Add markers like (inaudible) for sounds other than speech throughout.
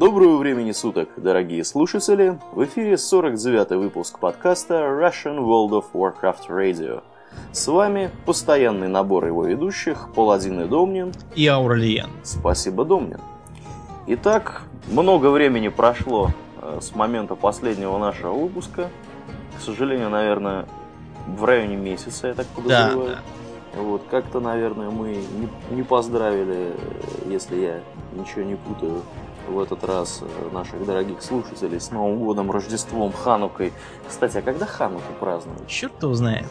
Доброго времени суток, дорогие слушатели! В эфире 49-й выпуск подкаста Russian World of Warcraft Radio. С вами постоянный набор его ведущих Паладин и Домнин и Ауралиен. Спасибо, Домнин. Итак, много времени прошло э, с момента последнего нашего выпуска. К сожалению, наверное, в районе месяца, я так подозреваю. Да, да. Вот, как-то, наверное, мы не, не поздравили, если я ничего не путаю, в этот раз э, наших дорогих слушателей с Новым годом, Рождеством, Ханукой. Кстати, а когда Хануку празднуют? Черт его знает.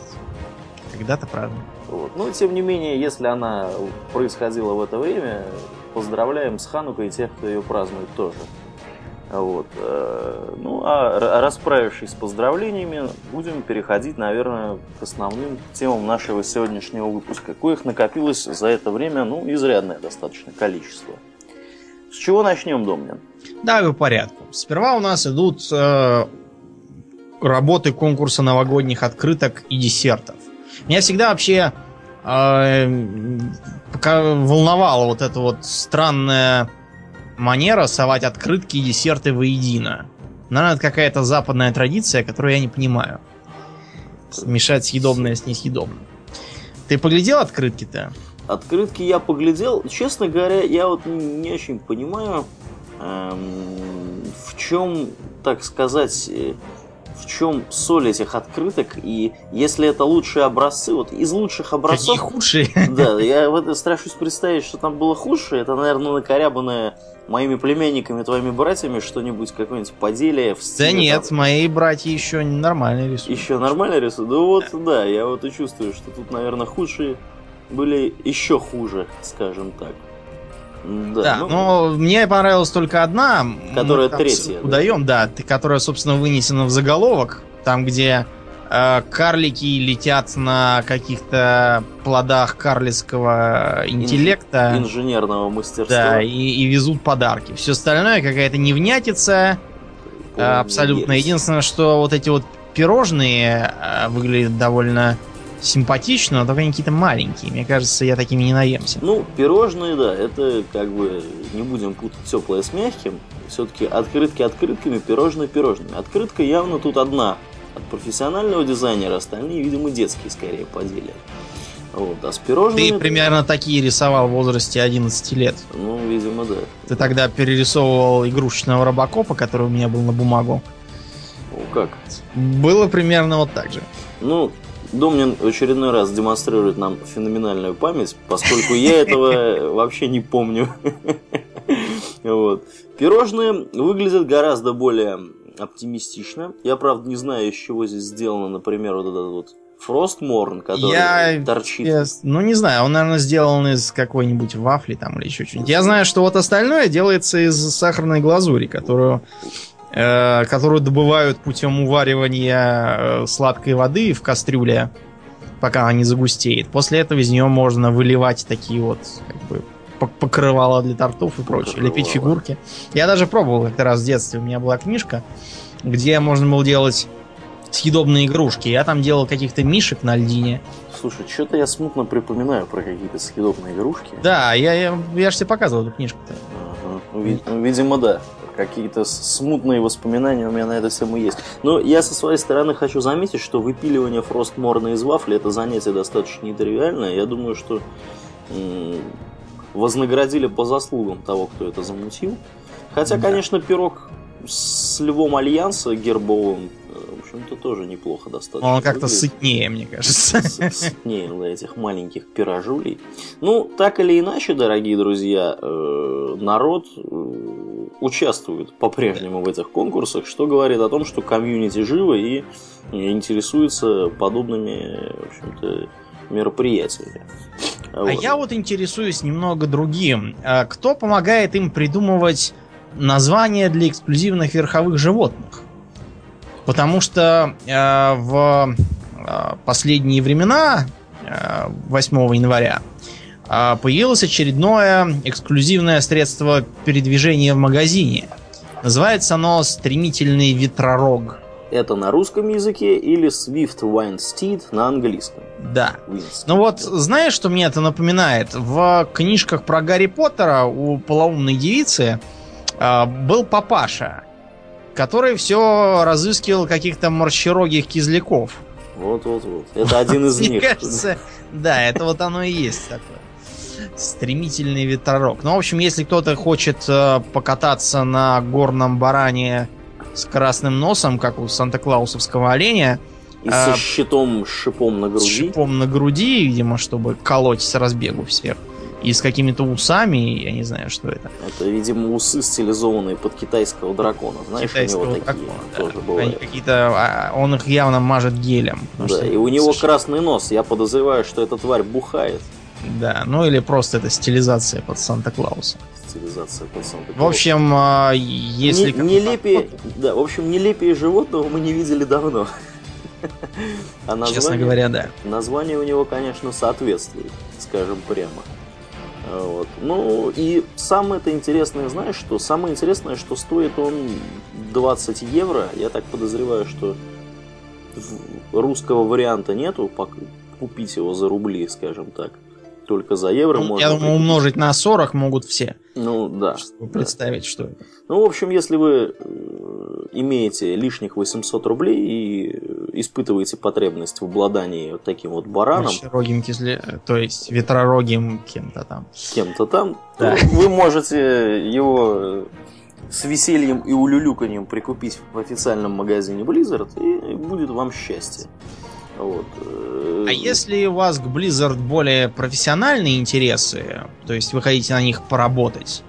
Когда-то празднуют. Вот. Но, тем не менее, если она происходила в это время, поздравляем с Ханукой тех, кто ее празднует тоже. Вот. Э, ну, а расправившись с поздравлениями, будем переходить, наверное, к основным темам нашего сегодняшнего выпуска, коих накопилось за это время, ну, изрядное достаточно количество. С чего начнем, Домнин? Да, по порядку. Сперва у нас идут э, работы конкурса новогодних открыток и десертов. Меня всегда вообще э, волновала вот эта вот странная манера совать открытки и десерты воедино. Наверное, это какая-то западная традиция, которую я не понимаю. Мешать съедобное с несъедобным. Ты поглядел открытки-то? Открытки я поглядел. Честно говоря, я вот не очень понимаю, эм, в чем, так сказать, э, в чем соль этих открыток, и если это лучшие образцы, вот из лучших образцов... Какие худшие? (laughs) Да, я вот страшусь представить, что там было худшее, это, наверное, накорябанное моими племянниками, твоими братьями что-нибудь, какое-нибудь поделие в стиле... Да нет, там... мои братья еще нормально рисуют. Еще нормально рисуют? Ну вот, да. да, я вот и чувствую, что тут, наверное, худшие были еще хуже, скажем так. Да, да ну, но мне понравилась только одна. Которая третья. Удаем, да? да, которая, собственно, вынесена в заголовок. Там, где э, карлики летят на каких-то плодах карлицкого интеллекта. Ин- инженерного мастерства. Да, и, и везут подарки. Все остальное какая-то невнятица. Помню, абсолютно. Единственное, что вот эти вот пирожные э, выглядят довольно симпатично, но только они какие-то маленькие. Мне кажется, я такими не наемся. Ну, пирожные, да, это как бы не будем путать теплое с мягким. Все-таки открытки открытками, пирожные пирожными. Открытка явно тут одна от профессионального дизайнера, остальные, видимо, детские скорее по деле. Вот, а с пирожными... Ты примерно такие рисовал в возрасте 11 лет. Ну, видимо, да. Ты тогда перерисовывал игрушечного робокопа, который у меня был на бумагу. Ну, как? Было примерно вот так же. Ну, Домнин в очередной раз демонстрирует нам феноменальную память, поскольку я этого (laughs) вообще не помню. Вот. Пирожные выглядят гораздо более оптимистично. Я, правда, не знаю, из чего здесь сделано, например, вот этот вот Фростморн, который я, торчит. Я, ну, не знаю, он, наверное, сделан из какой-нибудь вафли там или еще что-нибудь. Я знаю, что вот остальное делается из сахарной глазури, которую которую добывают путем уваривания э, сладкой воды в кастрюле, пока она не загустеет. После этого из нее можно выливать такие вот как бы покрывала для тортов и прочее, покрывало. лепить фигурки. Я даже пробовал как-то раз в детстве, у меня была книжка, где можно было делать съедобные игрушки. Я там делал каких-то мишек на льдине. Слушай, что-то я смутно припоминаю про какие-то съедобные игрушки. Да, я, я, я же тебе показывал эту книжку-то. Ага. Видимо, да какие-то смутные воспоминания у меня на эту тему есть. Но я со своей стороны хочу заметить, что выпиливание фростморна из вафли это занятие достаточно нетривиальное. Я думаю, что вознаградили по заслугам того, кто это замутил. Хотя, да. конечно, пирог с Львом Альянса гербовым, э, в общем-то, тоже неплохо достаточно. Он как-то сытнее, мне кажется. Сытнее для этих маленьких пирожулей. Ну, так или иначе, дорогие друзья, э, народ участвует по-прежнему в этих конкурсах, что говорит о том, что комьюнити живо и интересуется подобными, в общем-то, мероприятиями. А вот. я вот интересуюсь немного другим. Кто помогает им придумывать название для эксклюзивных верховых животных. Потому что э, в э, последние времена, э, 8 января, появилось очередное эксклюзивное средство передвижения в магазине. Называется оно «Стремительный ветророг». Это на русском языке или Swift Wind Steed на английском? Да. Winston. Ну вот, знаешь, что мне это напоминает? В книжках про Гарри Поттера у полоумной девицы А, был папаша, который все разыскивал каких-то морщерогих кизляков. Вот-вот-вот. Это один из Мне них. кажется, да, это вот оно и есть такое. Стремительный ветророг. Ну, в общем, если кто-то хочет э, покататься на горном баране с красным носом, как у Санта-Клаусовского оленя, И А, со щитом с шипом на с груди. шипом на груди, видимо, чтобы колоть с разбегу всех, и с какими-то усами, я не знаю, что это. Это, видимо, усы, стилизованные под китайского дракона. Знаешь, у Китайского него такие дракона, да. тоже Они бывают. какие-то, а, он их явно мажет гелем. Да, и у него совершенно- красный нос. Я подозреваю, что эта тварь бухает. Да, ну или просто это стилизация под Санта-Клауса. Стилизация под санта В общем, а, если... не, как-то нелепее, да, в общем, нелепее животного мы не видели давно. А Честно название, говоря, да. название у него, конечно, соответствует, скажем прямо. А, Вот. Ну и самое это интересное, знаешь что? Самое интересное, что стоит он 20 евро. Я так подозреваю, что русского варианта нету, купить его за рубли, скажем так. Только за евро Ну, можно. Я думаю, прикупить. умножить на 40 могут все, Ну да. чтобы представить, что это. Ну, в общем, если вы э, имеете лишних 800 рублей и э, испытываете потребность в обладании вот таким вот бараном, Морщерогим кизле- то есть ветророгим кем-то там. кем-то там, Да. то вы можете его э, с весельем и улюлюканьем прикупить в официальном магазине Blizzard, и будет вам счастье. Вот. э, А если у вас к Blizzard более профессиональные интересы, то есть вы хотите на них поработать,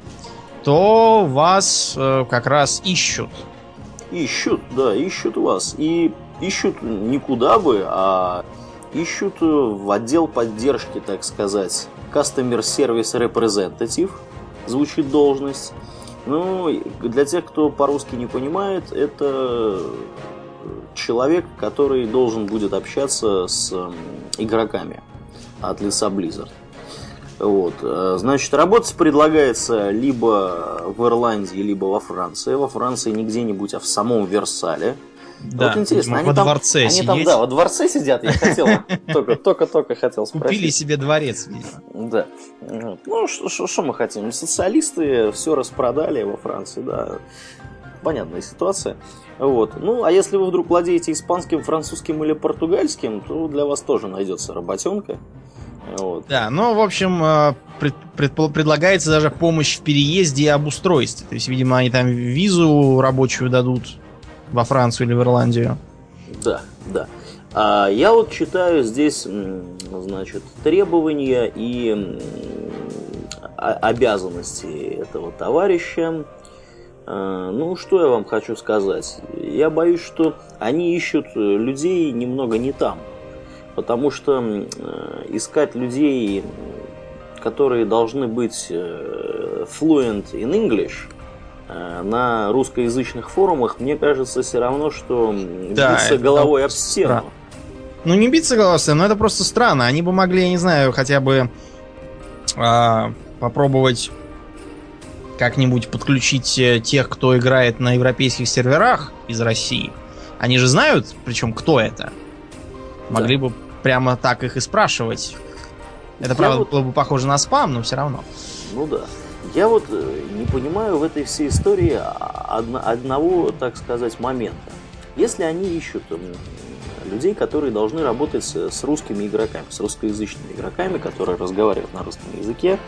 то вас э, как раз ищут. Ищут, да, ищут вас. И ищут никуда бы, а ищут э, в отдел поддержки, так сказать. Customer Service Representative звучит должность. Ну, для тех, кто по-русски не понимает, это человек, который должен будет общаться с игроками от лица Blizzard. Вот. э, Значит, работать предлагается либо в Ирландии, либо во Франции. Во Франции не где-нибудь, а в самом Версале. Да, вот интересно, они во там, дворце они там, сидеть. да, во дворце сидят, я хотел, (laughs) только, только, только хотел спросить. Купили себе дворец. Да. Ну, что мы хотим? Социалисты все распродали во Франции, да. Понятная ситуация. Вот. Ну, а если вы вдруг владеете испанским, французским или португальским, то для вас тоже найдется работенка. Вот. Да, ну, в общем, э, пред- предпол- предлагается даже помощь в переезде и обустройстве. То есть, видимо, они там визу рабочую дадут во Францию или в Ирландию. Да, да. А я вот читаю здесь, значит, требования и обязанности этого товарища. А, Ну, что я вам хочу сказать? Я боюсь, что они ищут э, людей немного не там. Потому что э, искать людей, которые должны быть э, fluent in English, э, на русскоязычных форумах, мне кажется, все равно, что Да, биться головой об стену. Ну, не биться голосом, но это просто странно. Они бы могли, я не знаю, хотя бы а, попробовать как-нибудь подключить э, тех, кто играет на европейских серверах из России. Они же знают, причем кто это. Могли бы прямо так их и спрашивать. Это, Я правда, вот- было бы похоже на спам, но все равно. Ну да. Я вот э, не понимаю в этой всей истории одно- одного, так сказать, момента. Если они ищут людей, которые должны работать с, с русскими игроками, с русскоязычными игроками, которые разговаривают на русском языке,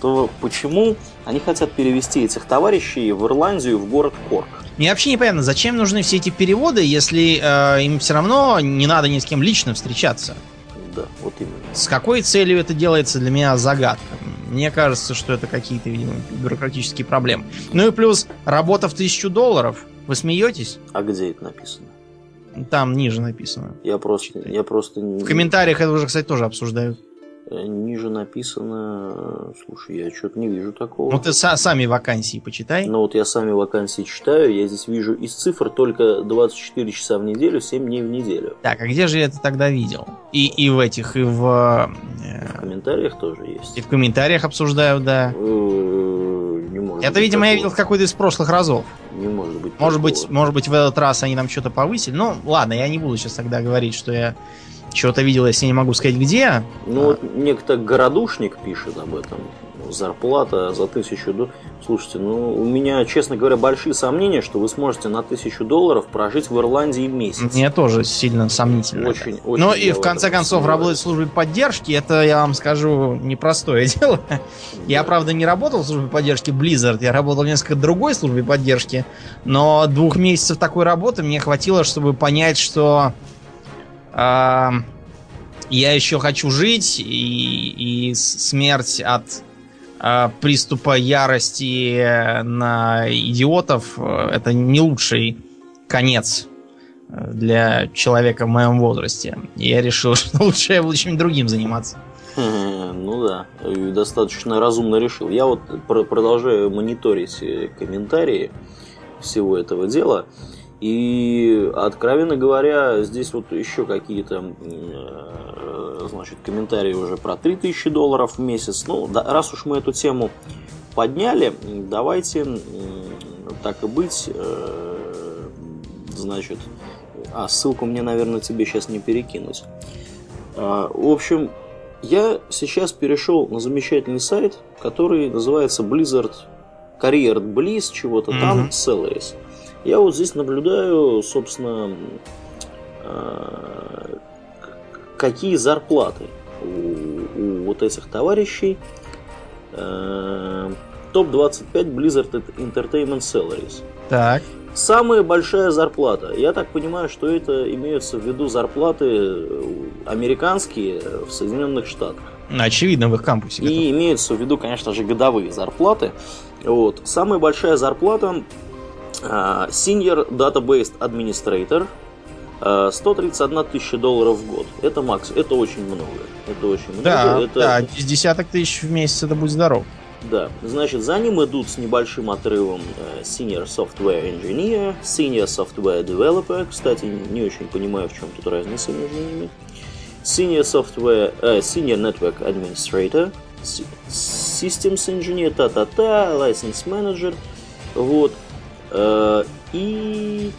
то почему они хотят перевести этих товарищей в Ирландию, в город Корк? Мне вообще непонятно, зачем нужны все эти переводы, если э, им все равно не надо ни с кем лично встречаться. Да, вот именно. С какой целью это делается, для меня загадка. Мне кажется, что это какие-то, видимо, бюрократические проблемы. Ну и плюс, работа в тысячу долларов. Вы смеетесь? А где это написано? Там ниже написано. Я просто, я просто В комментариях это уже, кстати, тоже обсуждают. Э, ниже написано. Слушай, я что-то не вижу такого. Ну ты са- сами вакансии почитай. Ну вот я сами вакансии читаю, я здесь вижу из цифр только 24 часа в неделю, 7 дней в неделю. Так, а где же я это тогда видел? И, и в этих, и в... э, В комментариях тоже есть. и в комментариях обсуждают, да. Э, Не может Это, видимо, я такого. видел в какой-то из прошлых разов. Не может быть. Может такого. быть, может быть, в этот раз они нам что-то повысили. Ну, ладно, я не буду сейчас тогда говорить, что я чего-то видел, если не могу сказать где. Ну вот некто городушник пишет об этом. зарплата за тысячу долларов. Слушайте, ну у меня, честно говоря, большие сомнения, что вы сможете на тысячу долларов прожить в Ирландии месяц. Мне тоже сильно сомнительно. Очень, очень. Ну и в конце концов работать в службе поддержки, это, я вам скажу, непростое (laughs) дело. Да. Я, правда, не работал в службе поддержки Blizzard, я работал в несколько другой службе поддержки, но двух месяцев такой работы мне хватило, чтобы понять, что я еще хочу жить, и, и смерть от э, приступа ярости на идиотов э, это не лучший конец э, для человека в моем возрасте. Я решил, (laughs) что лучше я буду чем-нибудь другим заниматься. Ну да, достаточно разумно решил. Я вот продолжаю мониторить э, комментарии всего этого дела. И, откровенно говоря, здесь вот еще какие-то э, значит, комментарии уже про 3000 долларов в месяц. Ну, да, раз уж мы эту тему подняли, давайте, так и быть, э, значит, а ссылку мне, наверное, тебе сейчас не перекинуть. А, в общем, я сейчас перешел на замечательный сайт, который называется Blizzard Career Bliss, чего-то mm-hmm. там, Salaries. Я вот здесь наблюдаю, собственно, а, какие зарплаты у, у вот этих товарищей. А, Топ-25 Blizzard Entertainment Salaries. Так. Самая большая зарплата. Я так понимаю, что это имеются в виду зарплаты американские в Соединенных Штатах. Очевидно, в их кампусе. И имеются в виду, конечно же, годовые зарплаты. Вот. Самая большая зарплата Senior Database Administrator 131 тысяча долларов в год. Это макс, это очень много. Это очень много. Да, это... да, из десяток тысяч в месяц это будет здоров. Да, значит, за ним идут с небольшим отрывом Senior Software Engineer, Senior Software Developer, кстати, не очень понимаю, в чем тут разница между ними, Senior Software, uh, Senior Network Administrator, Systems Engineer, та-та-та, License Manager, вот, и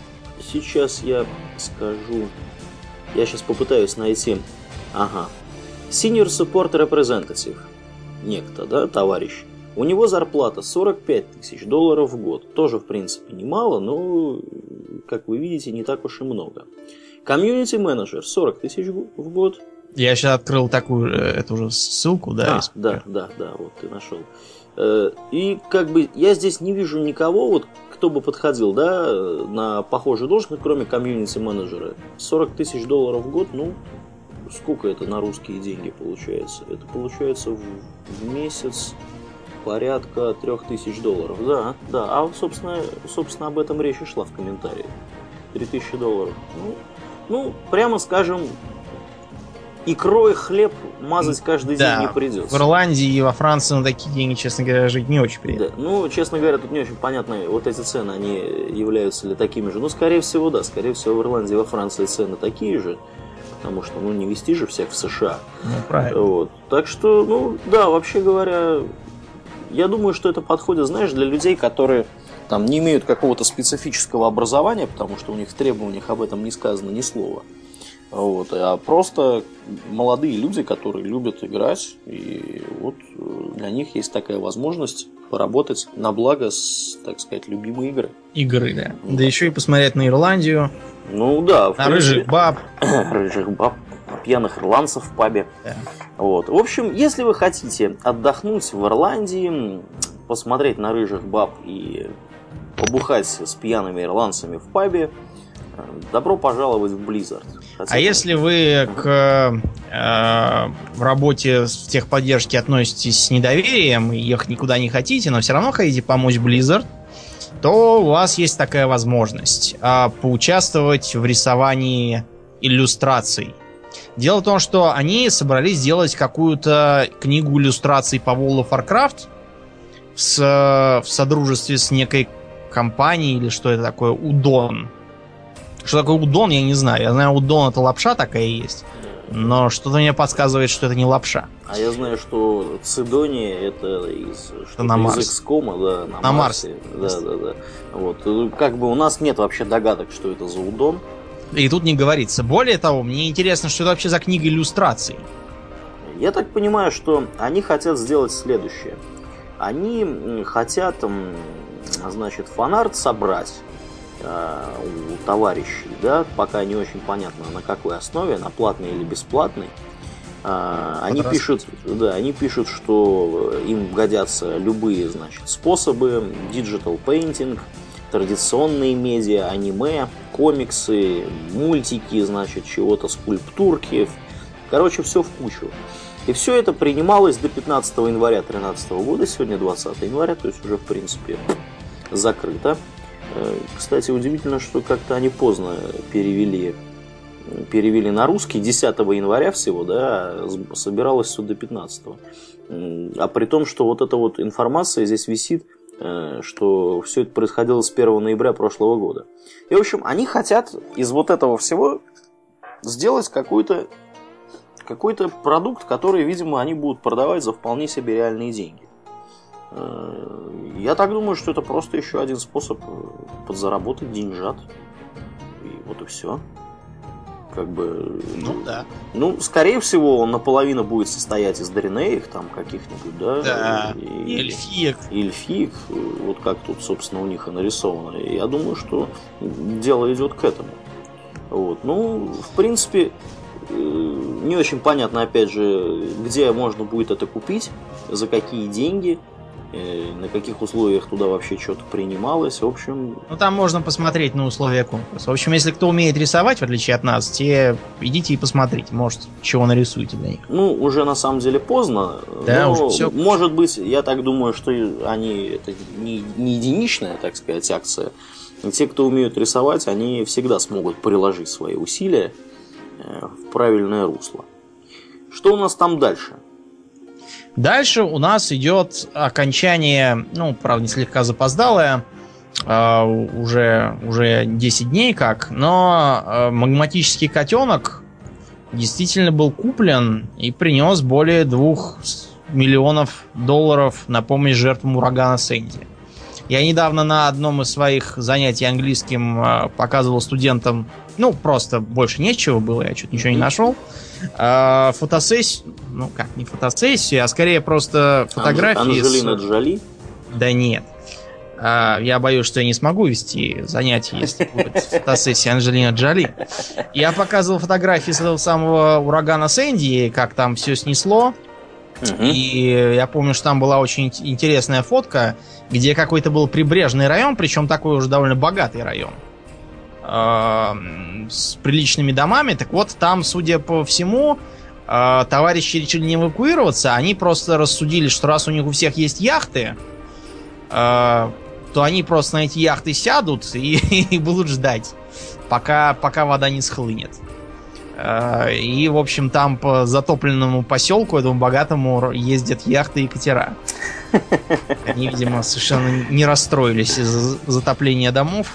сейчас я скажу, я сейчас попытаюсь найти, ага, Senior Support Representative, некто, да, товарищ, у него зарплата 45 тысяч долларов в год. Тоже, в принципе, немало, но, как вы видите, не так уж и много. Комьюнити менеджер 40 тысяч в год. Я сейчас открыл такую э, эту же ссылку, да? А, да, да, да, вот ты нашел. Э, и как бы я здесь не вижу никого, вот кто бы подходил, да, на похожую должность, кроме комьюнити менеджера. 40 тысяч долларов в год, ну, сколько это на русские деньги получается? Это получается в, в месяц порядка 3000 долларов. Да, да. А, собственно, собственно, об этом речь и шла в комментарии. 3000 долларов. Ну, ну прямо скажем, икрой хлеб мазать каждый да, день не придется. В Ирландии и во Франции на такие деньги, честно говоря, жить не очень приятно. Да. Ну, честно говоря, тут не очень понятно, вот эти цены, они являются ли такими же. Ну, скорее всего, да. Скорее всего, в Ирландии и во Франции цены такие же. Потому что, ну, не вести же всех в США. Ну, правильно. Вот. Так что, ну, да, вообще говоря, я думаю, что это подходит, знаешь, для людей, которые там не имеют какого-то специфического образования, потому что у них в требованиях об этом не сказано ни слова. Вот, а просто молодые люди, которые любят играть, и вот э, для них есть такая возможность поработать на благо с, так сказать, любимой игры. Игры, да. Да, да еще и посмотреть на Ирландию. Ну да. На рыжих баб. (clears throat) рыжих баб пьяных ирландцев в пабе. Да. Вот. В общем, если вы хотите отдохнуть в Ирландии, посмотреть на рыжих баб и побухать с пьяными ирландцами в пабе, э, добро пожаловать в Blizzard. А если вы к э, в работе в техподдержке относитесь с недоверием и ехать никуда не хотите, но все равно хотите помочь Blizzard, то у вас есть такая возможность э, поучаствовать в рисовании иллюстраций Дело в том, что они собрались сделать какую-то книгу иллюстраций по World of Warcraft с, в содружестве с некой компанией или что это такое, Удон. Что такое Удон, я не знаю. Я знаю, Удон это лапша такая есть. Но что-то мне подсказывает, что это не лапша. А я знаю, что Цидония это из, что на Марс. из XCOM, да, на, на Марсе. Марсе. Да, да, да. Вот. Как бы у нас нет вообще догадок, что это за Удон. И тут не говорится. Более того, мне интересно, что это вообще за книга иллюстраций. Я так понимаю, что они хотят сделать следующее. они хотят, значит, фанарт собрать у товарищей, да, пока не очень понятно на какой основе, на платной или бесплатной. Э, они пишут, да, они пишут, что им годятся любые, значит, способы, digital painting, традиционные медиа, аниме, комиксы, мультики, значит, чего-то, скульптурки. Короче, все в кучу. И все это принималось до 15 января 2013 года, сегодня 20 января, то есть уже, в принципе, закрыто. Кстати, удивительно, что как-то они поздно перевели, перевели на русский 10 января всего, да, собиралось все до 15. А при том, что вот эта вот информация здесь висит, э, что все это происходило с 1 ноября прошлого года. И, в общем, они хотят из вот этого всего сделать какую-то какой-то продукт, который, видимо, они будут продавать за вполне себе реальные деньги. Э, я так думаю, что это просто еще один способ э, подзаработать деньжат. И вот и все. Как бы. Ну да. Ну, скорее всего, он наполовину будет состоять из дренеек, там каких-нибудь, да? Да. И, и эльфиек. И эльфиек, вот как тут, собственно, у них и нарисовано. И я думаю, что дело идет к этому. Вот. Ну, в принципе, Э, не очень понятно, опять же, где можно будет это купить, за какие деньги, э, на каких условиях туда вообще что-то принималось. В общем... Ну, там можно посмотреть на условия конкурса. В общем, если кто умеет рисовать, в отличие от нас, те идите и посмотрите. Может, чего нарисуете для них. Ну, уже на самом деле поздно. Да, уже все. Может быть, я так думаю, что они... Это не, не единичная, так сказать, акция. И те, кто умеют рисовать, они всегда смогут приложить свои усилия Э, в правильное русло. Что у нас там дальше? Дальше у нас идет окончание, ну, правда, не слегка запоздалое, э, уже, уже 10 дней как, но э, магматический котенок действительно был куплен и принес более 2 миллионов долларов на помощь жертвам урагана Сэнди. Я недавно на одном из своих занятий английским э, показывал студентам, ну, просто больше нечего было, я что-то ничего не нашел. А, фотосессию, ну как, не фотосессию, а скорее просто фотографии. Анжелина с... Джоли? Да нет. А, я боюсь, что я не смогу вести занятия, если будет фотосессия Анжелина Джоли. Я показывал фотографии с этого самого урагана Сэнди, как там все снесло. И я помню, что там была очень интересная фотка, где какой-то был прибрежный район, причем такой уже довольно богатый район э, с приличными домами. Так вот, там, судя по всему, э, товарищи решили не эвакуироваться. Они просто рассудили, что раз у них у всех есть яхты, э, то они просто на эти яхты сядут и, (laughs) и будут ждать, пока, пока вода не схлынет. И, в общем, там по затопленному поселку, этому богатому, ездят яхты и катера. Они, видимо, совершенно не расстроились из-за затопления домов.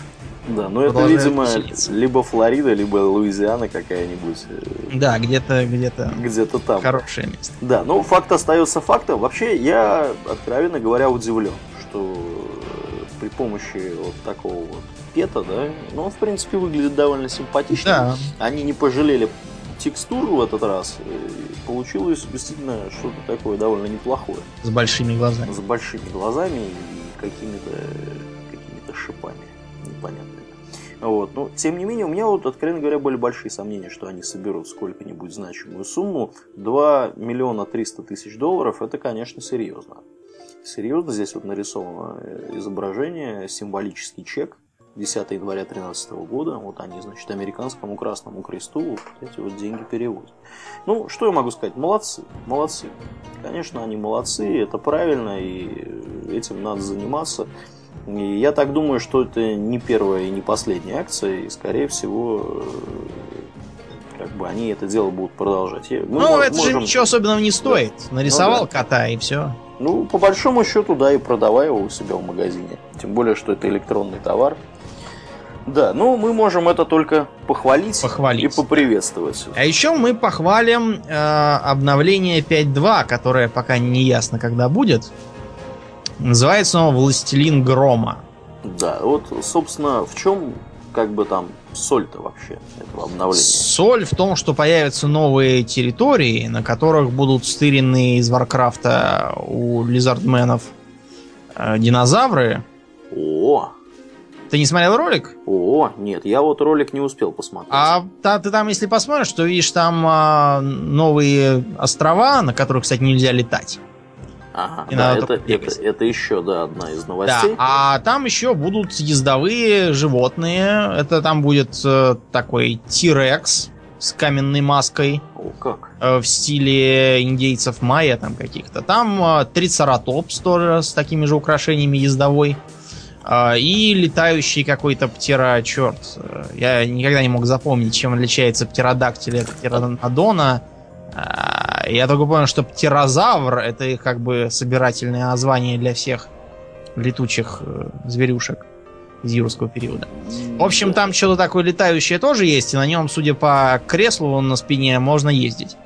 Да, но это, видимо, веселиться. либо Флорида, либо Луизиана какая-нибудь. Э, да, где-то где-то где-то там. Хорошее место. Да, ну факт остается фактом. Вообще, я, откровенно говоря, удивлен, что при помощи вот такого вот пета, да, ну, он, в принципе, выглядит довольно симпатично. Да. Они не пожалели текстуру в этот раз. И получилось действительно что-то такое довольно неплохое. С большими глазами. С большими глазами и какими-то какими шипами непонятными. Вот. Но, тем не менее, у меня, вот, откровенно говоря, были большие сомнения, что они соберут сколько-нибудь значимую сумму. 2 миллиона 300 тысяч долларов – это, конечно, серьезно. Серьезно, здесь вот нарисовано э, изображение, символический чек 10 января 2013 года. Вот они, значит, американскому Красному Кресту вот эти вот деньги переводят. Ну, что я могу сказать? Молодцы, молодцы. Конечно, они молодцы, это правильно, и этим надо заниматься. И я так думаю, что это не первая и не последняя акция, и, скорее всего, как бы они это дело будут продолжать. Мы ну, можем... это же ничего особенного не стоит. Да. Нарисовал ну, да. кота и все. Ну, по большому счету, да, и продавай его у себя в магазине. Тем более, что это электронный товар. Да, ну мы можем это только похвалить, похвалить. и поприветствовать. А еще мы похвалим э, обновление 5.2, которое пока не ясно, когда будет. Называется он «Властелин грома». Да, вот, собственно, в чем как бы там соль-то вообще этого обновления? Соль в том, что появятся новые территории, на которых будут стырены из Варкрафта у лизардменов э, динозавры. О! Ты не смотрел ролик? О, нет, я вот ролик не успел посмотреть. А та, ты там, если посмотришь, то видишь там а, новые острова, на которых, кстати, нельзя летать. Ага, И да, это, это, это еще, да, одна из Да, новостей. а там еще будут ездовые животные. Это там будет э, такой Тирекс с каменной маской О, как? э, в стиле индейцев майя там каких-то. Там э, Трицератопс тоже с такими же украшениями ездовой. А, И летающий какой-то птера, черт. Я никогда не мог запомнить, чем отличается птеродактиль от птеранодона. А, Я только понял, что птерозавр это как бы собирательное название для всех летучих э, зверюшек из юрского периода. В общем, там что-то такое летающее тоже есть, и на нем, судя по креслу на спине, можно ездить.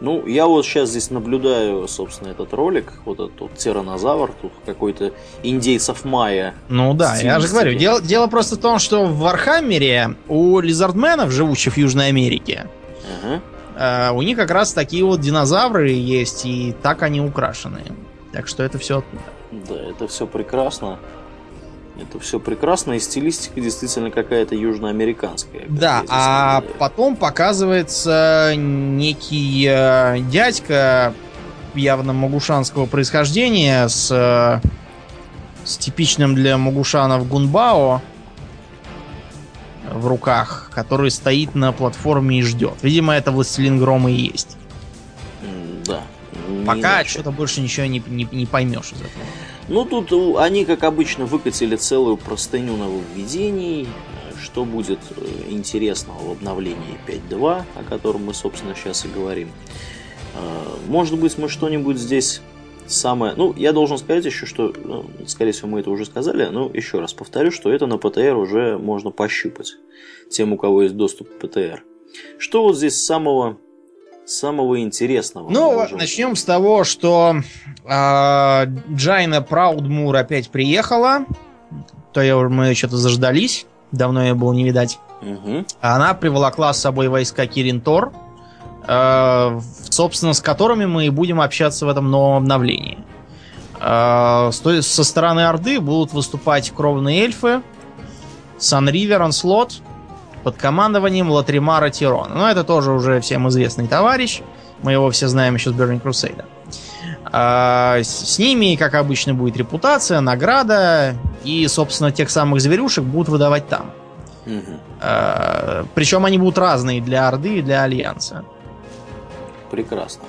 Ну, я вот сейчас здесь наблюдаю, собственно, этот ролик. Вот этот вот тиранозавр, тут какой-то индейцев майя. Ну да, я же говорю, дело, дело просто в том, что в Warhammer е у lizardmen ов, живущих в Южной Америке, Ага. э, у них как раз такие вот динозавры есть, и так они украшены. Так что это все оттуда. Да, это все прекрасно. Это все прекрасно, и стилистика действительно какая-то южноамериканская. как Да, а потом показывается некий э, дядька явно могушанского происхождения с, э, с типичным для могушанов гунбао в руках, который стоит на платформе и ждет. Видимо, это Властелин Грома и есть. Да. Пока что-то больше ничего не, не, не поймешь из этого. Ну, тут у- они, как обычно, выкатили целую простыню нововведений. Э, Что будет э, интересного в обновлении 5.2, о котором мы, собственно, сейчас и говорим. Э, Может быть, мы что-нибудь здесь самое... Ну, я должен сказать еще, что, ну, скорее всего, мы это уже сказали, но еще раз повторю, что это на ПТР уже можно пощупать. Тем, у кого есть доступ к ПТР. Что вот здесь самого, самого интересного? Ну, можем- начнем с того, что э, Джайна Праудмур опять приехала. То я, мы что-то заждались. Давно ее было не видать. Мгм. Она приволокла с собой войска Кирин Тор, э, в- собственно, с которыми мы и будем общаться в этом новом обновлении. Э, со стороны Орды будут выступать кровные эльфы, Санривер, Анслот, под командованием Латримара Тирона. Но это тоже уже всем известный товарищ. Мы его все знаем еще с Burning Crusade. А, с ними, как обычно, будет репутация, награда, и, собственно, тех самых зверюшек будут выдавать там. Мгм. Причем они будут разные для Орды и для Альянса. Прекрасно.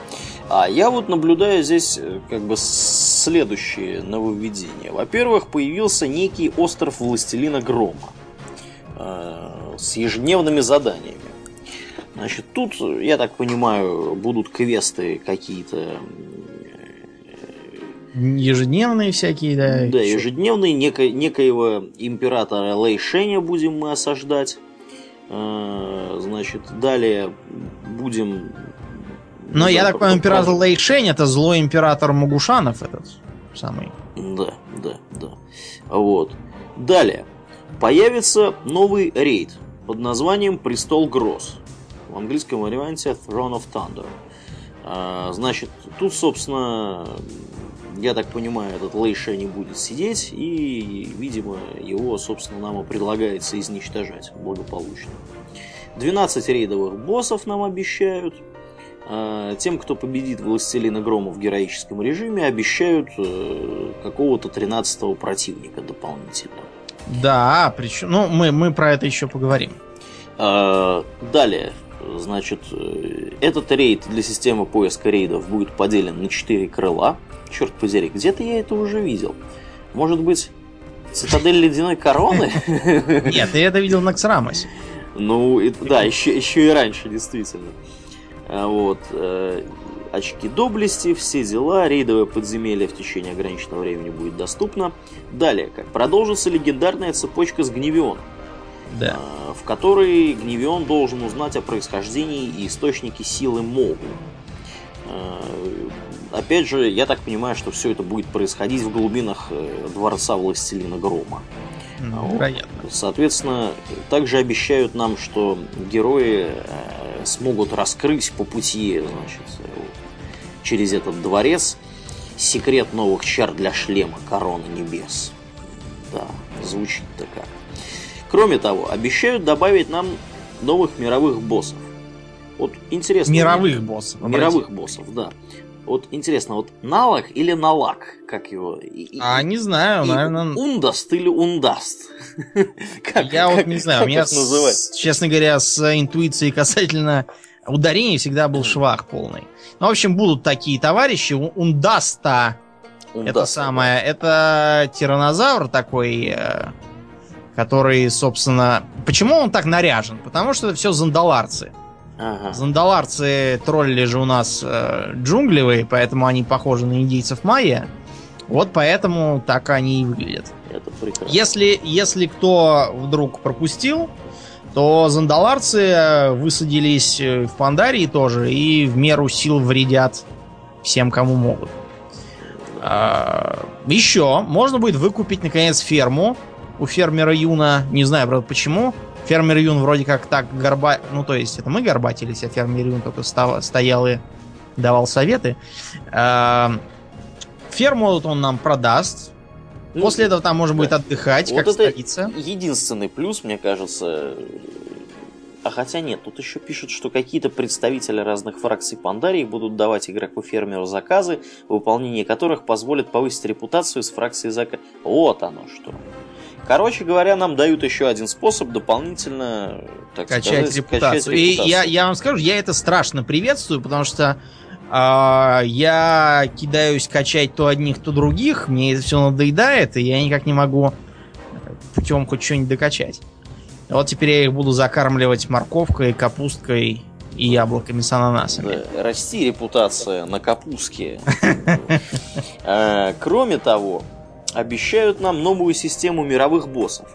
А я вот наблюдаю здесь э, как бы следующие нововведения. Во-первых, появился некий остров Властелина Грома э, с ежедневными заданиями. Значит, тут, я так понимаю, будут квесты какие-то Ежедневные всякие, да. да, ежедневные, неко- некоего императора Лейшеня будем мы осаждать. Э, Значит, далее будем... Но я так понимаю, император Лейшень это злой император Мугушанов этот самый. Да, да, да. Вот. Далее. Появится новый рейд под названием Престол Гроз. В английском варианте Throne of Thunder. А, Значит, тут, собственно, я так понимаю, этот Лейша не будет сидеть, и, видимо, его, собственно, нам и предлагается изничтожать благополучно. 12 рейдовых боссов нам обещают. А, Тем, кто победит Властелина Грома в героическом режиме, обещают э, какого-то 13-го противника дополнительно. Да, причем. Ну, мы, мы про это еще поговорим. А, Далее, значит, э, этот рейд для системы поиска рейдов будет поделен на 4 крыла. Черт подери, где-то я это уже видел. Может быть, Цитадель Ледяной Короны? (laughs) Нет, ты это видел на Ксрамосе. Ну, да, еще, еще и раньше, действительно. А, Вот. Очки доблести, все дела, рейдовое подземелье в течение ограниченного времени будет доступно. Далее, как продолжится легендарная цепочка с Гневионом, Да. а, в которой Гневион должен узнать о происхождении и источнике силы Могу. А, Опять же, я так понимаю, что все это будет происходить в глубинах э, дворца Властелина Грома. А вот. Соответственно, также обещают нам, что герои э, смогут раскрыть по пути, значит, через этот дворец Секрет новых чар для шлема Корона Небес. Да, звучит-то как. Кроме того, обещают добавить нам новых мировых боссов. Вот интересно. Мировых мне, боссов. Мировых боссов, да. Вот интересно, вот налак или налак, как его? А, не знаю, и наверное... Ундаст или ундаст? (laughs) как, Я как, вот не знаю, у меня, с, честно говоря, с интуицией касательно ударений всегда был швах полный. Ну, в общем, будут такие товарищи, ундаста, Ундаст, это самое, это тиранозавр такой, э, который, собственно... Почему он так наряжен? Потому что это все зандаларцы. Ага. Зандаларцы тролли же у нас э, джунглевые, поэтому они похожи на индейцев майя. Вот поэтому так они и выглядят. Это прекрасно. Если, если кто вдруг пропустил, то зандаларцы э, высадились э, в Пандарии тоже и в меру сил вредят всем, кому могут. А, еще можно будет выкупить, наконец, ферму у фермера Юна. Не знаю, правда, почему. Фермер Юн вроде как так горба... Ну, то есть, это мы горбатились, а фермер Юн только став... стоял и давал советы. А, ферму он нам продаст. После этого там можно да. будет отдыхать, вот как это столица. Единственный плюс, мне кажется. А хотя нет, тут еще пишут, что какие-то представители разных фракций Пандарии будут давать игроку-фермеру заказы, выполнение которых позволит повысить репутацию с фракцией заказа. Вот оно что. Короче говоря, нам дают еще один способ дополнительно так качать, сказать, репутацию. качать репутацию. И я, я вам скажу, я это страшно приветствую, потому что я кидаюсь качать то одних, то других, мне это все надоедает, и я никак не могу путем хоть что-нибудь докачать. Вот теперь я их буду закармливать морковкой, капусткой и яблоками с ананасами. Да, расти репутация на капустке. А, кроме того, обещают нам новую систему мировых боссов.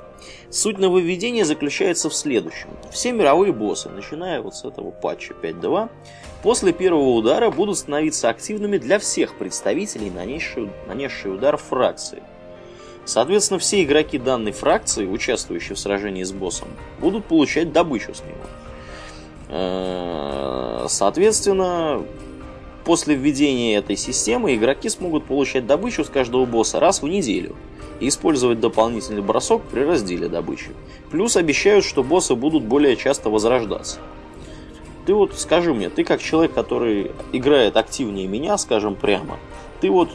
Суть нововведения заключается в следующем. Все мировые боссы, начиная вот с этого патча 5.2, после первого удара будут становиться активными для всех представителей, нанесших, нанесших удар фракции. Соответственно, все игроки данной фракции, участвующие в сражении с боссом, будут получать добычу с него. Э, соответственно, После введения этой системы игроки смогут получать добычу с каждого босса раз в неделю и использовать дополнительный бросок при разделе добычи. Плюс обещают, что боссы будут более часто возрождаться. Ты вот скажи мне, ты как человек, который играет активнее меня, скажем прямо, ты вот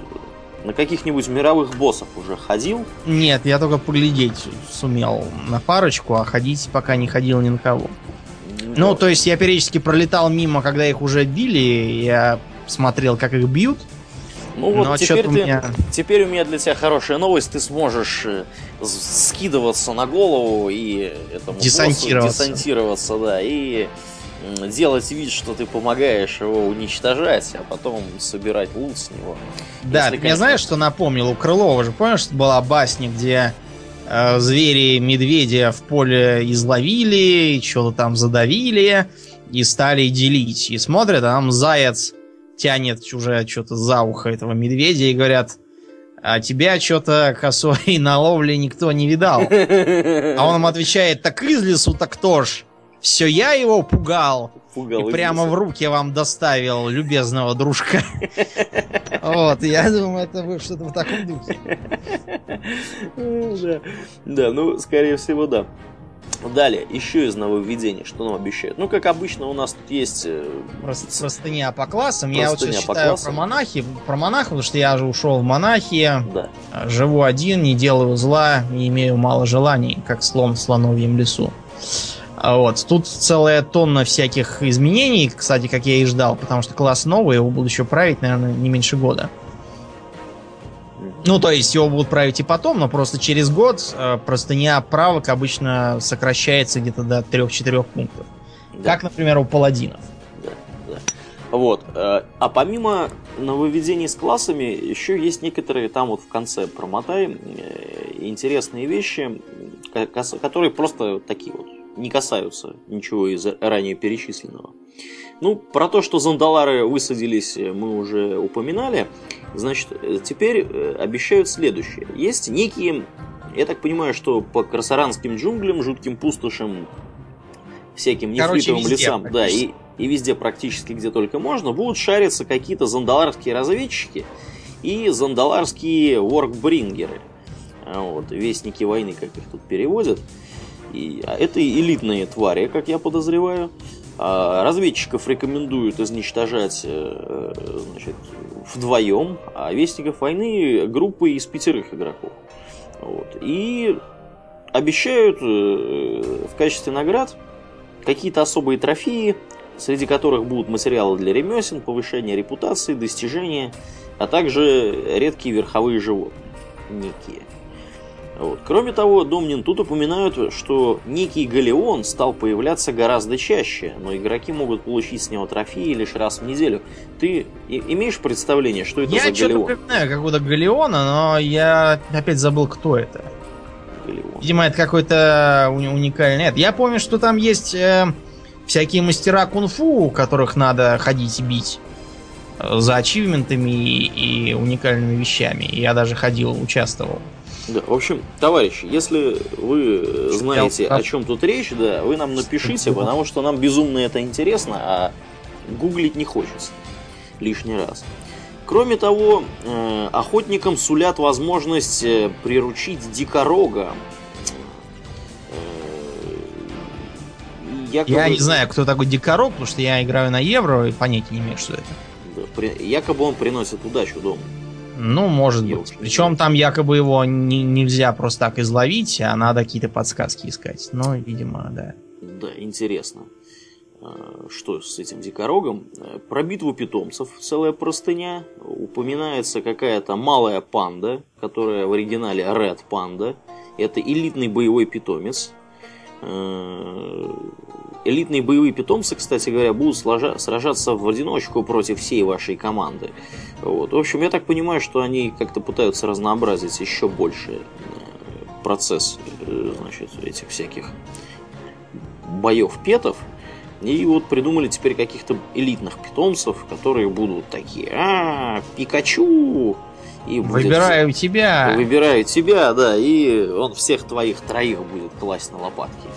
на каких-нибудь мировых боссов уже ходил? Нет, я только поглядеть сумел на парочку, а ходить пока не ходил ни на кого. Ну, то есть я периодически пролетал мимо, когда их уже били, я смотрел, как их бьют. Ну вот теперь, ты, меня... теперь у меня для тебя хорошая новость. Ты сможешь э, скидываться на голову и этому десантироваться. Боссу, десантироваться, да, и делать вид, что ты помогаешь его уничтожать, а потом собирать лут с него. Да, Если, ты конечно... мне знаешь, что напомнил? У Крылова же, помнишь, была басня, где э, звери медведя в поле изловили, что-то там задавили и стали делить. И смотрят, а там заяц тянет уже что-то за ухо этого медведя и говорят, а тебя что-то косой (laughs) на ловле никто не видал. (laughs) А он им отвечает, так из лесу, так кто ж? Все я его пугал. Пугал и прямо в руки вам доставил любезного дружка. (laughs) Вот, я думаю, это вы что-то в таком духе. Да, ну, скорее всего, да. Далее, еще из нововведений, что нам обещают. Ну, как обычно, у нас тут есть... Э, простыня по классам. Простыня я вот сейчас читаю классам. про монахи, про монахов, потому что я же ушел в монахи. Да. Живу один, не делаю зла, не имею мало желаний, как слон в слоновьем лесу. А вот. Тут целая тонна всяких изменений, кстати, как я и ждал, потому что класс новый, его буду еще править, наверное, не меньше года. Ну, то есть его будут править и потом, но просто через год э, простыня правок обычно сокращается где-то до 3-4 пунктов. Да. Как, например, у паладинов. Да, да. Вот. Э, а помимо нововведений с классами, еще есть некоторые там вот в конце промотай э, интересные вещи, которые просто такие вот не касаются ничего из ранее перечисленного. Ну, про то, что зандалары высадились, мы уже упоминали. Значит, э, теперь э, обещают следующее. Есть некие, я так понимаю, что по красаранским джунглям, жутким пустошам, всяким нефритовым лесам, да, и, и везде практически, где только можно, будут шариться какие-то зандаларские разведчики и зандаларские воркбрингеры. Вот, вестники войны, как их тут переводят. И, а это элитные твари, как я подозреваю. А разведчиков рекомендуют изничтожать э, значит, вдвоем, а вестников войны группы из пятерых игроков. Вот. И обещают э, в качестве наград какие-то особые трофеи, среди которых будут материалы для ремесен, повышение репутации, достижения, а также редкие верховые животные, некие. Вот. Кроме того, Домнин тут упоминают, что некий галеон стал появляться гораздо чаще, но игроки могут получить с него трофеи лишь раз в неделю. Ты имеешь представление, что это я за галеон? Я что-то знаю какого-то галеона, но я опять забыл, кто это. Галеон. Видимо, это какой-то уникальный. Нет, я помню, что там есть э, всякие мастера кунг-фу, которых надо ходить и бить э, за ачивментами и, и уникальными вещами. Я даже ходил, участвовал. Да, в общем, товарищи, если вы знаете, о чем тут речь, да, вы нам напишите, потому что нам безумно это интересно, а гуглить не хочется лишний раз. Кроме того, э, охотникам сулят возможность э, приручить дикорога. Э, якобы... Я не знаю, кто такой дикорог, потому что я играю на евро и понятия не имею, что это. Да, при... Якобы он приносит удачу дому. Ну, может быть. Причем там якобы его не, нельзя просто так изловить, а надо какие-то подсказки искать. Ну, видимо, да. Да, интересно. А, что с этим дикорогом? Про битву питомцев целая простыня. Упоминается какая-то малая панда, которая в оригинале Red Panda. Это элитный боевой питомец. А, элитные боевые питомцы, кстати говоря, будут сражаться в одиночку против всей вашей команды. Вот. В общем, я так понимаю, что они как-то пытаются разнообразить еще больше э, процесс э, значит, этих всяких боев петов. И вот придумали теперь каких-то элитных питомцев, которые будут такие, а, Пикачу! И Выбираю все... тебя! Выбираю тебя, да, и он всех твоих троих будет класть на лопатки.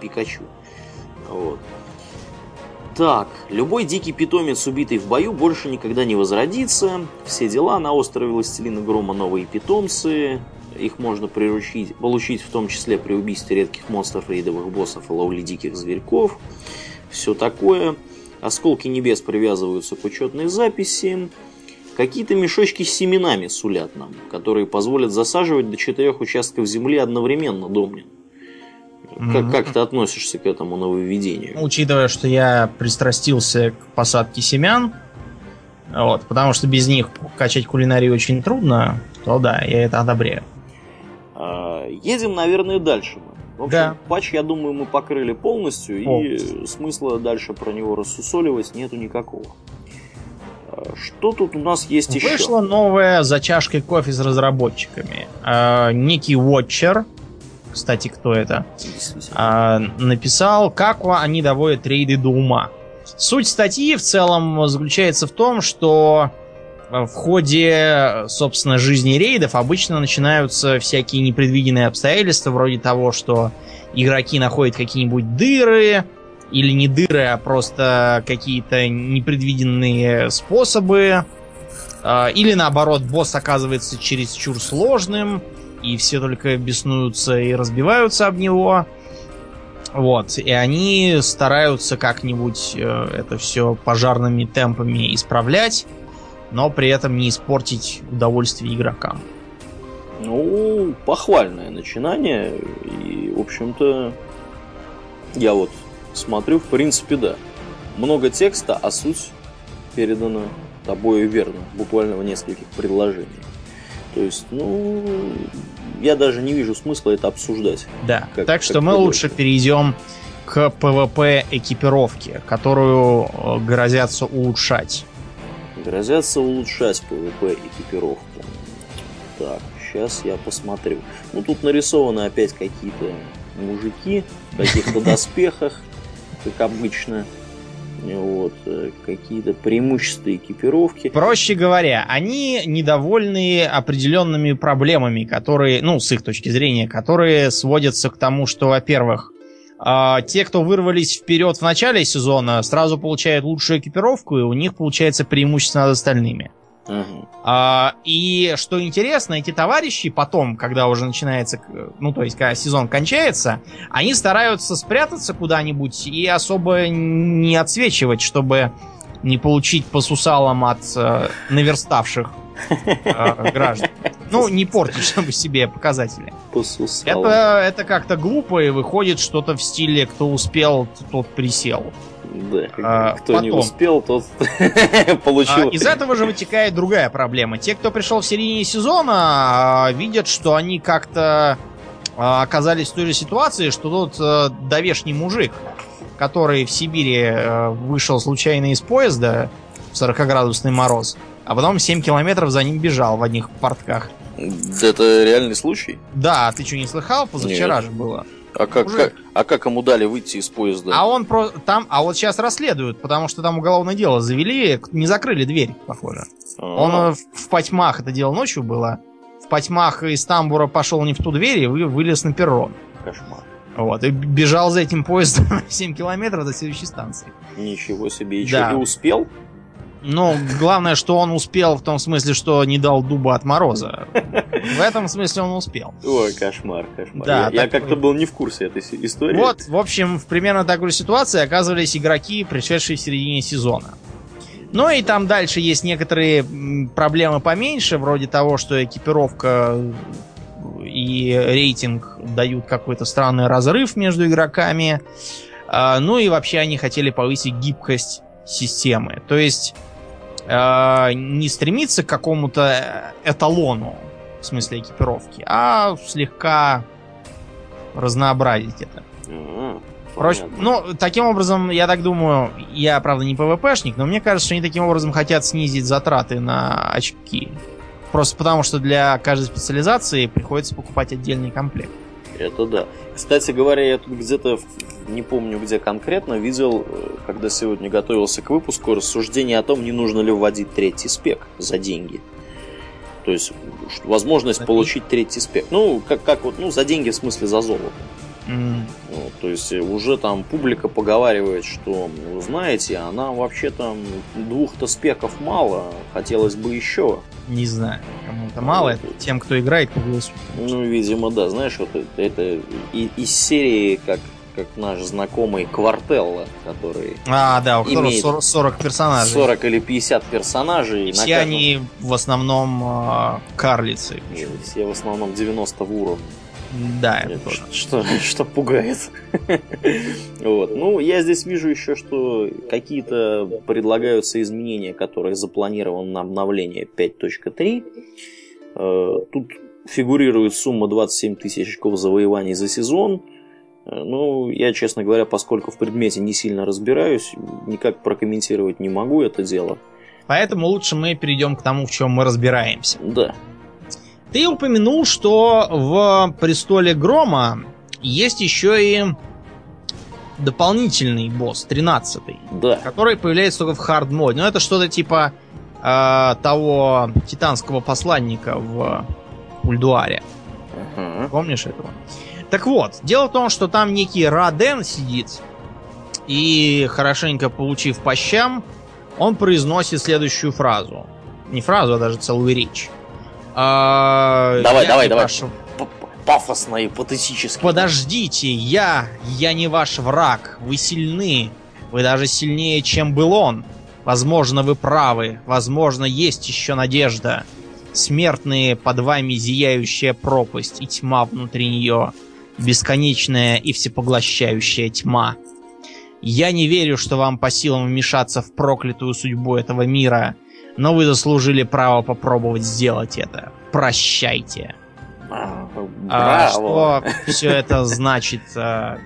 Пикачу. Вот. Так, любой дикий питомец, убитый в бою, больше никогда не возродится. Все дела, на острове Властелина Грома новые питомцы. Их можно приручить, получить в том числе при убийстве редких монстров, рейдовых боссов и ловли диких зверьков. Все такое. Осколки небес привязываются к учетной записи. Какие-то мешочки с семенами сулят нам, которые позволят засаживать до четырех участков земли одновременно, Домнин. Как, как ты относишься к этому нововведению? Учитывая, что я пристрастился к посадке семян, вот, потому что без них качать кулинарию очень трудно, то да, я это одобряю. А, едем, наверное, дальше. В общем, да. патч, я думаю, мы покрыли полностью, полностью, и смысла дальше про него рассусоливать нету никакого. Что тут у нас есть еще? Вышла новая за чашкой кофе с разработчиками. Э, некий Watcher, кстати, кто это, а, написал, как они доводят рейды до ума. Суть статьи в целом заключается в том, что в ходе, собственно, жизни рейдов обычно начинаются всякие непредвиденные обстоятельства, вроде того, что игроки находят какие-нибудь дыры, или не дыры, а просто какие-то непредвиденные способы, а, или наоборот, босс оказывается чересчур сложным, и все только беснуются и разбиваются об него. Вот, и они стараются как-нибудь э, это все пожарными темпами исправлять, но при этом не испортить удовольствие игрокам. Ну, похвальное начинание, и, в общем-то, я вот смотрю, в принципе, да. Много текста, а суть передана тобой верно, буквально в нескольких предложениях. То есть, ну, я даже не вижу смысла это обсуждать. Да, как, так что мы лучше перейдем к PvP экипировке, которую э, грозятся улучшать. Грозятся улучшать PvP экипировку. Так, сейчас я посмотрю. Ну, тут нарисованы опять какие-то мужики в каких-то (laughs) доспехах, как обычно вот, э, какие-то преимущества экипировки. Проще говоря, они недовольны определенными проблемами, которые, ну, с их точки зрения, которые сводятся к тому, что, во-первых, а, те, кто вырвались вперед в начале сезона, сразу получают лучшую экипировку, и у них получается преимущество над остальными. А, и что интересно, эти товарищи потом, когда уже начинается, ну то есть когда сезон кончается, они стараются спрятаться куда-нибудь и особо не отсвечивать, чтобы не получить по сусалам от э, наверставших э, (laughs) граждан. Ну, не портить, чтобы себе показатели. Это, это как-то глупо и выходит что-то в стиле «кто успел, тот присел». Да, а, кто потом. не успел, тот (laughs) получил. А, из этого же вытекает другая проблема. Те, кто пришел в середине сезона, а, видят, что они как-то а, оказались в той же ситуации, что тот а, довешний мужик, который в Сибири а, вышел случайно из поезда в 40-градусный мороз, а потом 7 километров за ним бежал в одних портках. Это реальный случай? Да, ты что, не слыхал? Позавчера Нет. же было. А как, как, а как ему дали выйти из поезда? А он про там, а вот сейчас расследуют, потому что там уголовное дело завели, не закрыли дверь, похоже. А-а-а. Он э, в, в потьмах, это дело ночью было, в потьмах из тамбура пошел не в ту дверь и вы, вылез на перрон. Кошмар. Вот, и бежал за этим поездом (laughs) 7 километров до следующей станции. Ничего себе, еще да. и успел? Ну, главное, что он успел в том смысле, что не дал дуба от мороза. В этом смысле он успел. Ой, кошмар, кошмар. Да, я, так... я как-то был не в курсе этой истории. Вот, в общем, в примерно такой ситуации оказывались игроки, пришедшие в середине сезона. Ну и там дальше есть некоторые проблемы поменьше, вроде того, что экипировка и рейтинг дают какой-то странный разрыв между игроками. А, ну и вообще они хотели повысить гибкость системы. То есть э, не стремиться к какому-то эталону, в смысле экипировки, а слегка разнообразить это. Проще, ну, таким образом, я так думаю, я, правда, не ПВПшник, но мне кажется, что они таким образом хотят снизить затраты на очки. Просто потому, что для каждой специализации приходится покупать отдельный комплект. Это да. Кстати говоря, я тут где-то, не помню где конкретно, видел, э, когда сегодня готовился к выпуску, рассуждение о том, не нужно ли вводить третий спек за деньги. То есть возможность Напи? получить третий спек. Ну, как, как вот, ну, за деньги в смысле за золото. Mm. Ну, то есть уже там публика поговаривает, что, вы знаете, она вообще там двух-то спеков мало, хотелось бы еще. Не знаю, кому-то мало, это тем, кто играет по голосу. Ну, видимо, да, знаешь, вот это, это из серии, как как наш знакомый Квартелло, который А, да, у которого 40, 40 персонажей. 40 или 50 персонажей. И все они в основном э, карлицы. Все в основном 90 в уровне. Да, это тоже. (laughs) Что, что пугает. (laughs) вот. Ну, я здесь вижу еще, что какие-то предлагаются изменения, которые запланированы на обновление 5.3. Э, тут фигурирует сумма 27 тысяч очков завоеваний за сезон. Э, ну, я, честно говоря, поскольку в предмете не сильно разбираюсь, никак прокомментировать не могу это дело. Поэтому лучше мы перейдем к тому, в чем мы разбираемся. Да. Ты упомянул, что в Престоле Грома есть еще и дополнительный босс, 13-й. Да. Который появляется только в хард моде. Ну, это что-то типа э, того титанского посланника в Ульдуаре. Uh-huh. Помнишь этого? Так вот, дело в том, что там некий Раден сидит, и хорошенько получив по щам, он произносит следующую фразу. Не фразу, а даже целую речь. А, давай, давай, давай. Ваш... Пафосно и патетически. Подождите, я, я не ваш враг. Вы сильны. Вы даже сильнее, чем был он. Возможно, вы правы. Возможно, есть еще надежда. Смертные под вами зияющая пропасть и тьма внутри нее. Бесконечная и всепоглощающая тьма. Я не верю, что вам по силам вмешаться в проклятую судьбу этого мира — но вы заслужили право попробовать сделать это. Прощайте. А, что все это значит, а,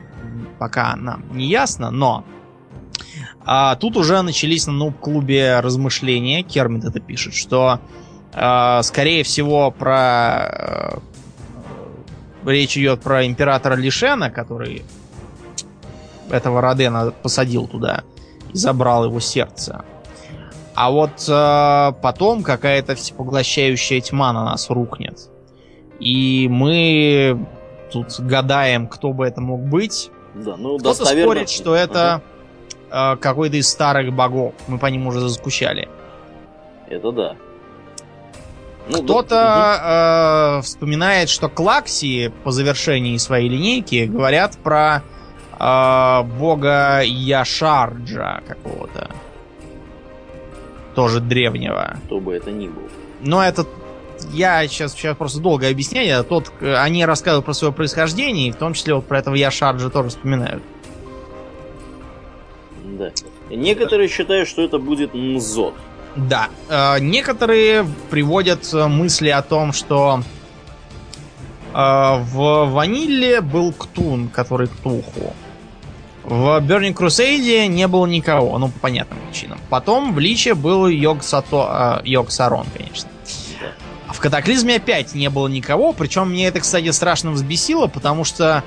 пока нам не ясно, но а, тут уже начались на нуб-клубе размышления, Кермит это пишет, что а, скорее всего про а, речь идет про императора Лишена, который этого Родена посадил туда и забрал его сердце. А вот э, потом какая-то всепоглощающая тьма на нас рухнет. И мы тут гадаем, кто бы это мог быть. Да, ну, Кто-то достоверно... спорит, что это ага. э, какой-то из старых богов. Мы по ним уже заскучали. Это да. Ну, Кто-то да. э, вспоминает, что Клакси по завершении своей линейки говорят про э, бога Яшарджа какого-то. Тоже древнего. Кто бы это ни был. Но это я сейчас, сейчас просто долго объясняю. Тот, они рассказывают про свое происхождение, и в том числе вот про этого Яшарджа тоже вспоминают. Да. Некоторые считают, что это будет Мзот. Да. Э, некоторые приводят мысли о том, что э, в Ванилле был Ктун, который Ктуху. В Burning Crusade не было никого, ну, по понятным причинам. Потом в Личе был Йог, Сато, э, Йог Сарон, конечно. А в Катаклизме опять не было никого, причем мне это, кстати, страшно взбесило, потому что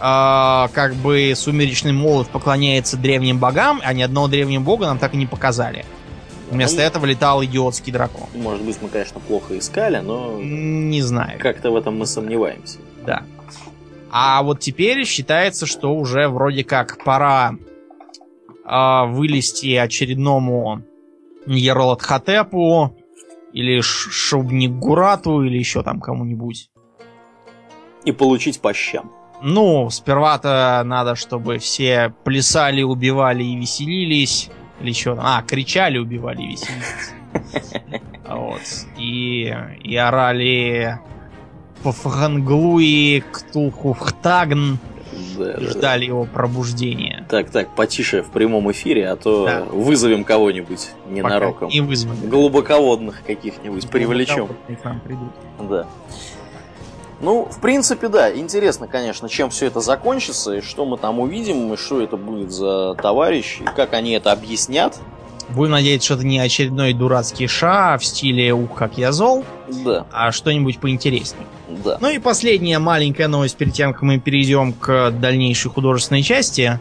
э, как бы Сумеречный Молот поклоняется древним богам, а ни одного древнего бога нам так и не показали. Вместо ну, этого летал идиотский дракон. Может быть, мы, конечно, плохо искали, но... Не знаю. Как-то в этом мы сомневаемся. Да. А вот теперь считается, что уже вроде как пора э, вылезти очередному Ерлатхотепу или Шубнигурату или еще там кому-нибудь. И получить по щам. Ну, сперва-то надо, чтобы все плясали, убивали и веселились. Или что там? А, кричали, убивали и веселились. (laughs) Вот. И, и орали по Франглуи Ктулху Хтагн. Да, ждали да. его пробуждения. Так, так, потише в прямом эфире, а то да. вызовем кого-нибудь ненароком. Пока не вызовем. Глубоководных каких-нибудь привлечем. Да. Ну, в принципе, да, интересно, конечно, чем все это закончится, и что мы там увидим, и что это будет за товарищ, и как они это объяснят. Будем надеяться, что это не очередной дурацкий ша в стиле «Ух, как я зол», да. а что-нибудь поинтереснее. Да. Ну и последняя маленькая новость перед тем, как мы перейдем к дальнейшей художественной части.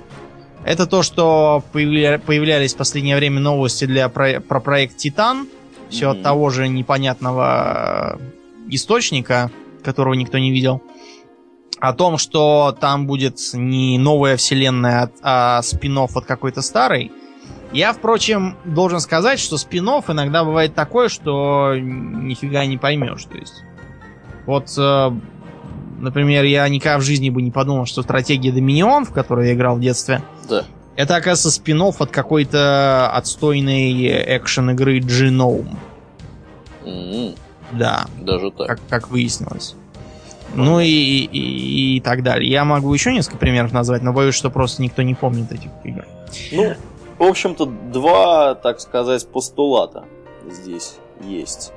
Это то, что появлялись в последнее время новости для про, про проект «Титан». Все mm-hmm. от того же непонятного источника – которого никто не видел. О том, что там будет не новая вселенная, а спин от какой-то старой. Я, впрочем, должен сказать, что спин иногда бывает такое, что нифига не поймешь. То есть, вот, э, например, я никогда в жизни бы не подумал, что стратегия Доминион, в которой я играл в детстве, да. это, оказывается, спин от какой-то отстойной экшен игры Genome. Mm-hmm. Да. Даже так. Как, как выяснилось. Ну и, и, и так далее. Я могу еще несколько примеров назвать, но боюсь, что просто никто не помнит этих игр. Ну, в общем-то, два, так сказать, постулата здесь есть.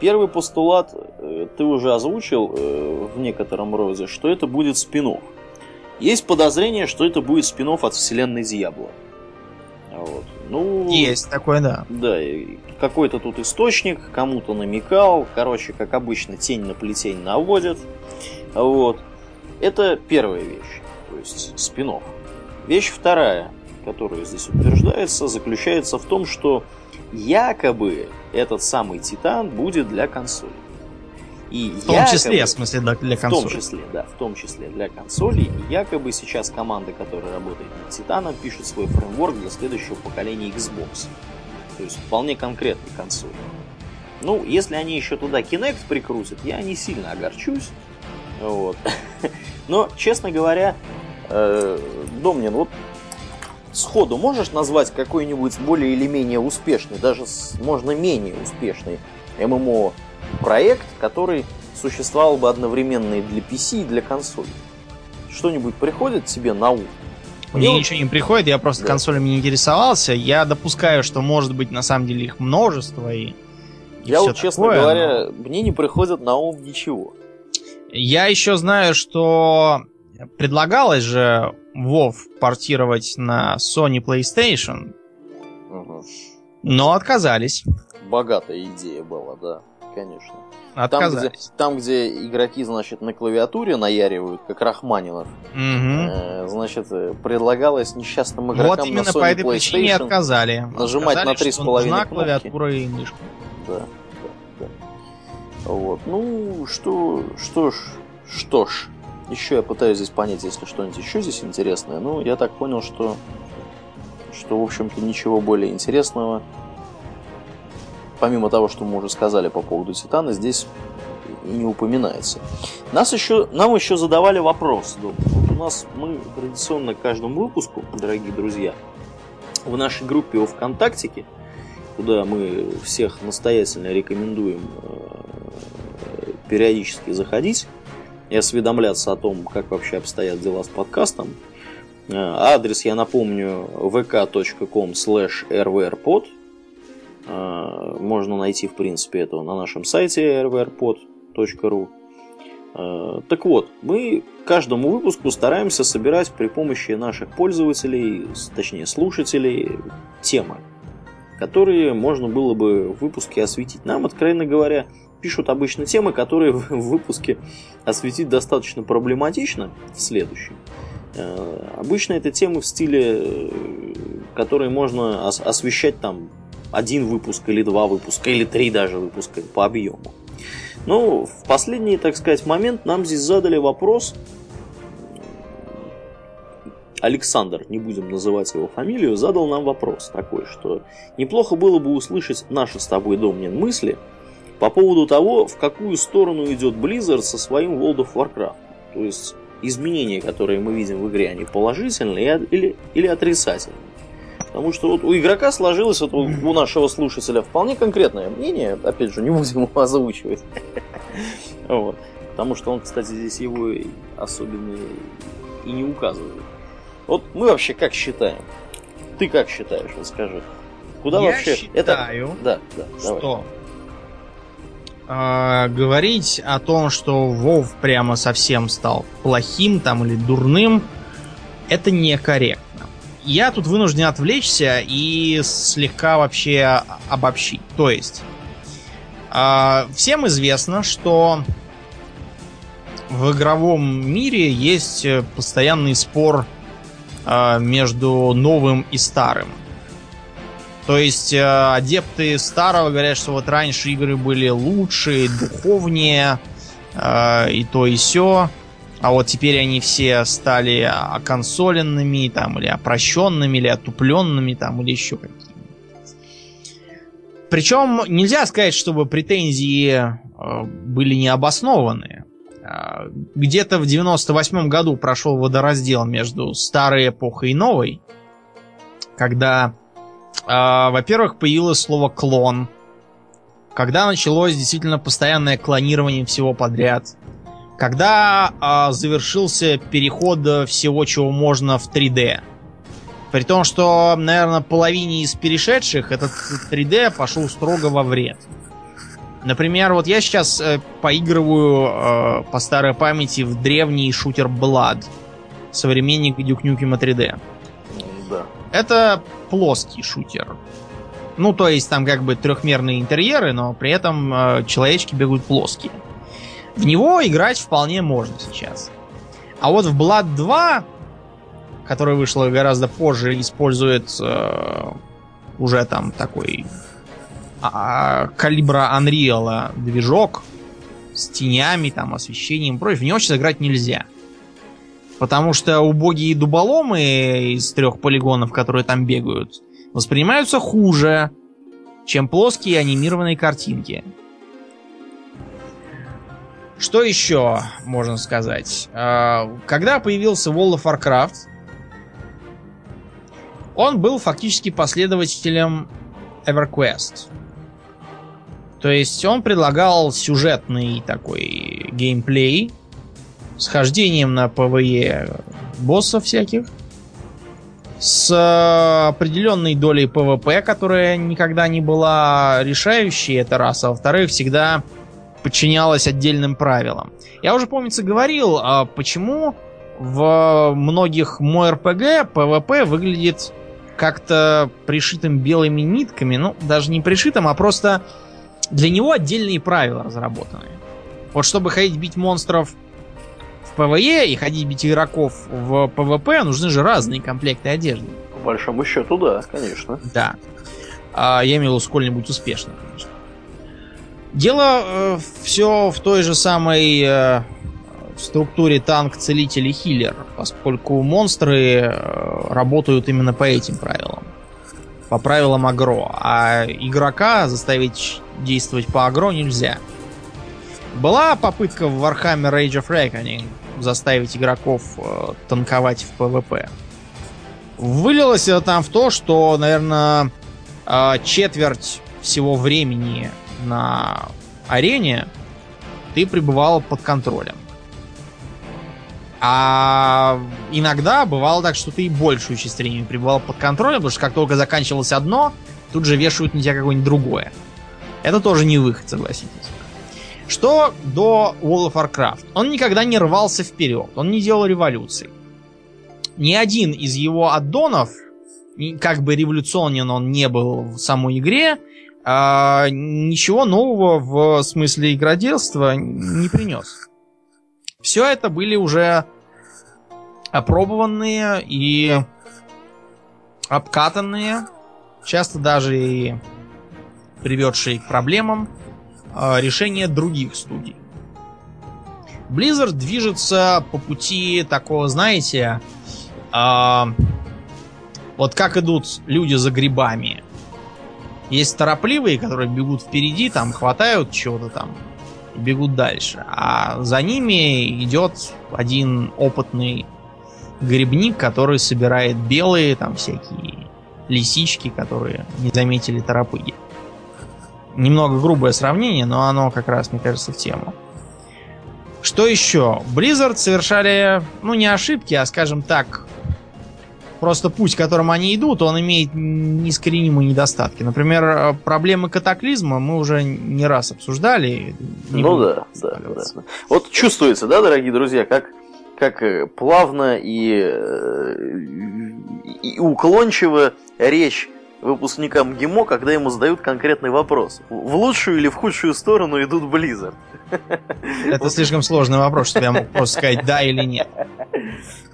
Первый постулат э, ты уже озвучил э, в некотором роде, что это будет спин -офф. Есть подозрение, что это будет спин от вселенной Дьябло. Вот. Ну, Есть такое, да. Да, какой-то тут источник, кому-то намекал. Короче, как обычно, тень на плетень наводит. Вот. Это первая вещь, то есть спинов. Вещь вторая, которая здесь утверждается, заключается в том, что якобы этот самый Титан будет для консоли. И в том якобы, числе, в смысле, для, для консоли. В том числе, да, в том числе для консоли. И якобы сейчас команда, которая работает над Титаном, пишет свой фреймворк для следующего поколения Xbox. То есть вполне конкретной консоли. Ну, если они еще туда Kinect прикрутят, я не сильно огорчусь. Вот. (laughs) Но, честно говоря, э, Домнин, вот сходу можешь назвать какой-нибудь более или менее успешный, даже можно менее успешный ММО проект, который существовал бы одновременно и для PC, и для консоли. Что-нибудь приходит тебе на ум? Мне вот... ничего не приходит, я просто да. консолями не интересовался. Я допускаю, что может быть на самом деле их множество и. и я вот, честно такое, говоря, но... мне не приходит на ум ничего. Я еще знаю, что предлагалось же WoW портировать на Sony PlayStation, угу. но отказались. Богатая идея была, да конечно. Отказались. Там где, там, где игроки, значит, на клавиатуре наяривают, как Рахманинов, угу. э, значит, предлагалось несчастным игрокам Вот именно на Sony по этой причине отказали. Нажимать отказали, на три с половиной клавиатура и мышка. Да, да, да. Вот. Ну, что, что ж, что ж. Еще я пытаюсь здесь понять, если что-нибудь еще здесь интересное. Ну, я так понял, что, что в общем-то, ничего более интересного помимо того, что мы уже сказали по поводу Титана, здесь не упоминается. Нас еще, нам еще задавали вопрос. Вот у нас мы традиционно к каждому выпуску, дорогие друзья, в нашей группе о ВКонтактике, куда мы всех настоятельно рекомендуем э, периодически заходить и осведомляться о том, как вообще обстоят дела с подкастом. Э, адрес, я напомню, vk.com slash rvrpod. Э, можно найти, в принципе, это на нашем сайте rvrpod.ru. Так вот, мы каждому выпуску стараемся собирать при помощи наших пользователей, точнее слушателей, темы которые можно было бы в выпуске осветить. Нам, откровенно говоря, пишут обычно темы, которые (laughs) в выпуске осветить достаточно проблематично в следующем. Э, обычно это темы в стиле, э, которые можно освещать там один выпуск или два выпуска, или три даже выпуска по объему. Но в последний, так сказать, момент нам здесь задали вопрос, Александр, не будем называть его фамилию, задал нам вопрос такой, что неплохо было бы услышать наши с тобой, Домнин, мысли по поводу того, в какую сторону идет Blizzard со своим World of Warcraft. То есть изменения, которые мы видим в игре, они положительные или, или отрицательные. Потому что вот у игрока сложилось, вот у, нашего слушателя вполне конкретное мнение, опять же, не будем его озвучивать. (laughs) Вот. Потому что он, кстати, здесь его особенно и не указывает. Вот мы вообще как считаем? Ты как считаешь, расскажи. Куда Я вообще считаю, это? Да, да, что э, говорить о том, что Вов прямо совсем стал плохим там или дурным, это некорректно. Я тут вынужден отвлечься и слегка вообще обобщить. То есть, э, всем известно, что в игровом мире есть постоянный спор Э, между новым и старым. То есть э, адепты старого говорят, что вот раньше игры были лучше, духовнее, э, и то и все. А вот теперь они все стали оконсоленными, там, или опрощенными, или отупленными, там, или еще какими. Причем нельзя сказать, чтобы претензии были необоснованные. А, где-то в 98 году прошел водораздел между старой эпохой и новой, когда, э, во-первых, появилось слово клон, когда началось действительно постоянное клонирование всего подряд, когда э, завершился переход всего, чего можно в 3D. При том, что, наверное, половине из перешедших этот 3D пошел строго во вред. Например, вот я сейчас э, поигрываю э, по старой памяти в древний шутер Blood. Современник Nukem 3D. Это плоский шутер. Ну, то есть там как бы трехмерные интерьеры, но при этом э, человечки бегают плоские. В него играть вполне можно сейчас. А вот в Blood 2, который вышел гораздо позже, использует э, уже там такой а, калибра Unreal движок с тенями, там, освещением и прочее, в него сейчас играть нельзя. Потому что убогие дуболомы из трех полигонов, которые там бегают, воспринимаются хуже, чем плоские анимированные картинки. Что еще можно сказать? А, когда появился World of Warcraft, он был фактически последователем EverQuest. То есть он предлагал сюжетный такой геймплей с хождением на PvE боссов всяких, с определенной долей PvP, которая никогда не была решающей, это раз, а во-вторых, всегда подчинялась отдельным правилам. Я уже, помнится, говорил, а почему в многих MMORPG PvP выглядит как-то пришитым белыми нитками, ну, даже не пришитым, а просто для него отдельные правила разработаны. Вот чтобы ходить бить монстров PvE и ходить бить игроков в PvP, нужны же разные комплекты одежды. По большому счету, да, конечно. Да. А, я имел сколь-нибудь успешно, конечно. Дело э, все в той же самой э, структуре танк, целитель и хиллер, поскольку монстры э, работают именно по этим правилам. по правилам агро, а игрока заставить действовать по агро нельзя. Была попытка в Warhammer Age of Reckoning заставить игроков э, танковать в PvP. Вылилось это там в то, что, наверное, э, четверть всего времени на арене ты пребывал под контролем. А иногда бывало так, что ты и большую часть времени пребывал под контролем, потому что как только заканчивалось одно, тут же вешают на тебя какое-нибудь другое. Это тоже не выход, согласитесь. Что до World of Warcraft? Он никогда не рвался вперед, он не делал революций. Ни один из его аддонов, как бы революционен он не был в самой игре, а, ничего нового в смысле игроделства не принес. Все это были уже опробованные и обкатанные, часто даже и приведшие к проблемам, решения других студий. Blizzard движется по пути такого, знаете, э, вот как идут люди за грибами. Есть торопливые, которые бегут впереди, там хватают чего-то там и бегут дальше. А за ними идет один опытный грибник, который собирает белые там всякие лисички, которые не заметили торопыги. Немного грубое сравнение, но оно как раз, мне кажется, в тему. Что еще? Blizzard совершали, ну, не ошибки, а, скажем так, просто путь, которым они идут, он имеет неискоренимые недостатки. Например, проблемы катаклизма мы уже не раз обсуждали. Не ну да, да, да. Вот чувствуется, да, дорогие друзья, как, как э, плавно и, э, и уклончиво речь выпускникам ГИМО, когда ему задают конкретный вопрос. В лучшую или в худшую сторону идут Blizzard? Это слишком сложный вопрос, чтобы я мог просто сказать да или нет.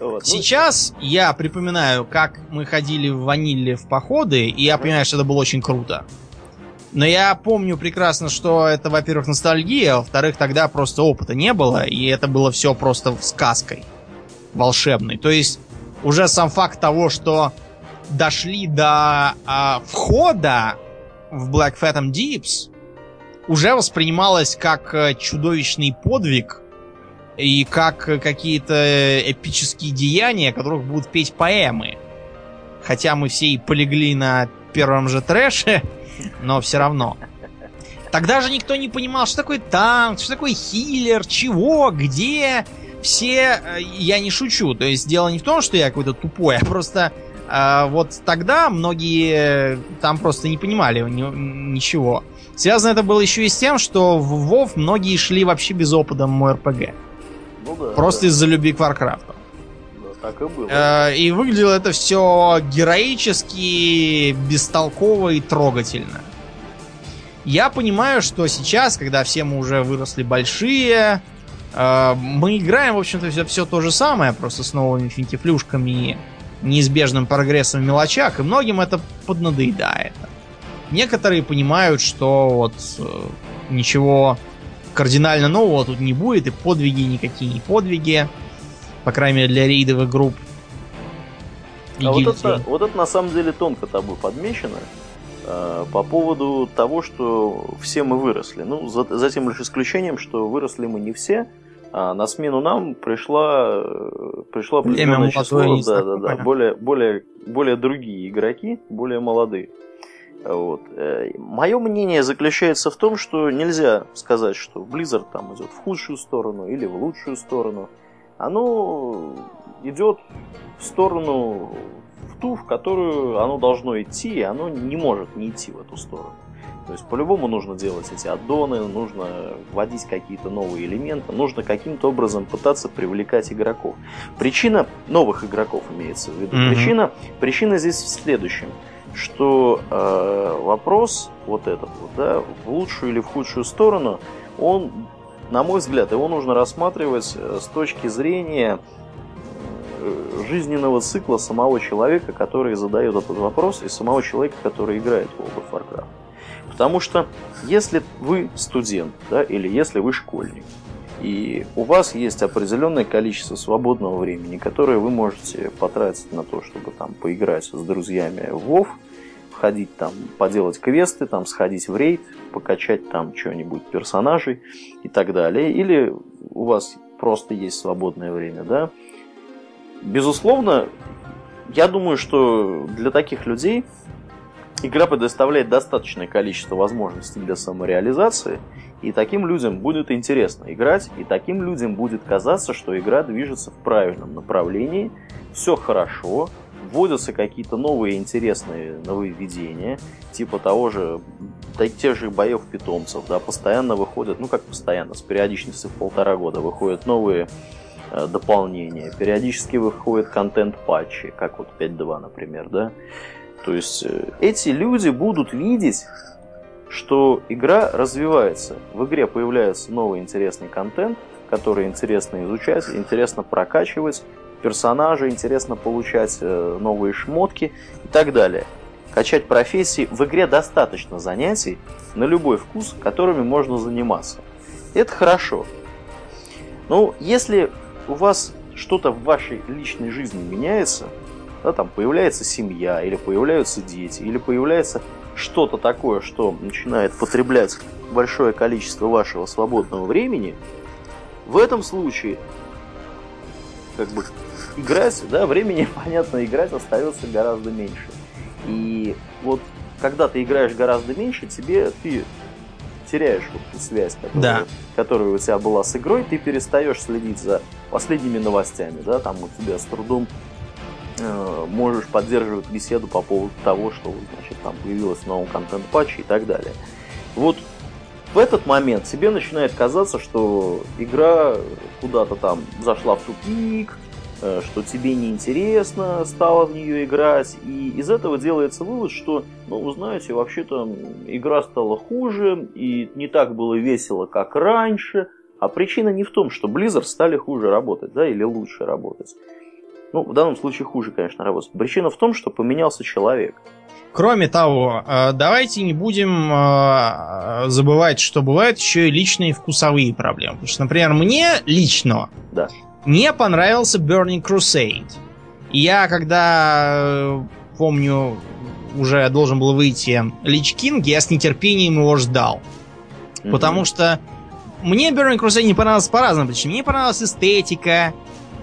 Вот. Сейчас я припоминаю, как мы ходили в ваниле в походы, и я понимаю, что это было очень круто. Но я помню прекрасно, что это, во-первых, ностальгия, а во-вторых, тогда просто опыта не было, и это было все просто сказкой волшебной. То есть уже сам факт того, что дошли до а, входа в Black Phantom Deeps, уже воспринималось как э, чудовищный подвиг и как какие-то эпические деяния, которых будут петь поэмы. Хотя мы все и полегли на первом же трэше, (laughs) но все равно. Тогда же никто не понимал, что такое танк, что такое хиллер, чего, где. Все, э, я не шучу, то есть дело не в том, что я какой-то тупой, а просто а вот тогда многие там просто не понимали ни, ничего. Связано это было еще и с тем, что в WoW многие шли вообще без опыта МОРПГ. Ну да. Просто да. из-за любви к. Да, так и было. А, и выглядело это все героически, бестолково и трогательно. Я понимаю, что сейчас, когда все мы уже выросли большие, а, мы играем, в общем-то, все, все то же самое, просто с новыми финтифлюшками неизбежным прогрессом в мелочах, и многим это поднадоедает. Некоторые понимают, что вот э, ничего кардинально нового тут не будет, и подвиги никакие не подвиги, по крайней мере для рейдовых групп. А вот это, вот это на самом деле тонко тобой подмечено э, по поводу того, что все мы выросли. Ну, за, за тем лишь исключением, что выросли мы не все, а на смену нам пришла, пришло определенное число, да, да, да, более, более, более другие игроки, более молодые. Вот. Э, Мое мнение заключается в том, что нельзя сказать, что Blizzard там идет в худшую сторону или в лучшую сторону. Оно идет в сторону в ту, в которую оно должно идти, и оно не может не идти в эту сторону. То есть по-любому нужно делать эти аддоны, нужно вводить какие-то новые элементы, нужно каким-то образом пытаться привлекать игроков. Причина новых игроков имеется в виду. Mm-hmm. Причина, причина здесь в следующем, что э, вопрос вот этот вот, да, в лучшую или в худшую сторону, он, на мой взгляд, его нужно рассматривать э, с точки зрения э, жизненного цикла самого человека, который задает этот вопрос, и самого человека, который играет в World of Warcraft. Потому что если вы студент, да, или если вы школьник, и у вас есть определенное количество свободного времени, которое вы можете потратить на то, чтобы там поиграть с друзьями в WoW, сходить там, поделать квесты, там, сходить в рейд, покачать там что-нибудь персонажей и так далее. Или у вас просто есть свободное время, да. Безусловно, я думаю, что для таких людей игра предоставляет достаточное количество возможностей для самореализации, и таким людям будет интересно играть, и таким людям будет казаться, что игра движется в правильном направлении, все хорошо, вводятся какие-то новые интересные нововведения, типа того же, да, тех же боев питомцев, да, постоянно выходят, ну как постоянно, с периодичностью в полтора года выходят новые э, дополнения, периодически выходит контент-патчи, как вот 5.2, например, да. То есть э, эти люди будут видеть, что игра развивается. В игре появляется новый интересный контент, который интересно изучать, интересно прокачивать, персонажа, интересно получать э, новые шмотки и так далее. Качать профессии. В игре достаточно занятий на любой вкус, которыми можно заниматься. Это хорошо. Но если у вас что-то в вашей личной жизни меняется, да, там появляется семья, или появляются дети, или появляется что-то такое, что начинает потреблять большое количество вашего свободного времени, в этом случае как бы играть, да, времени, (laughs) понятно, играть остается гораздо меньше. И вот когда ты играешь гораздо меньше, тебе ты теряешь вот эту связь, которая, да. которая у тебя была с игрой, ты перестаешь следить за последними новостями, да, там у тебя с трудом можешь поддерживать беседу по поводу того, что значит, там появилось новый контент-патч и так далее. Вот в этот момент тебе начинает казаться, что игра куда-то там зашла в тупик, Э, что тебе неинтересно стало в нее играть, и из этого делается вывод, что, ну, вы знаете, вообще-то игра стала хуже, и не так было весело, как раньше, а причина не в том, что Blizzard стали хуже работать, да, или лучше работать. Ну, в данном случае хуже, конечно, работать. Причина в том, что поменялся человек. Кроме того, э, давайте не будем э, забывать, что бывают еще и личные вкусовые проблемы. Потому что, например, мне лично да. Мне понравился Burning Crusade. Я, когда, э, помню, уже должен был выйти Лич Кинг, я с нетерпением его ждал. Mm-hmm. Потому что мне Burning Crusade не понравился по разным причинам. Мне понравилась эстетика.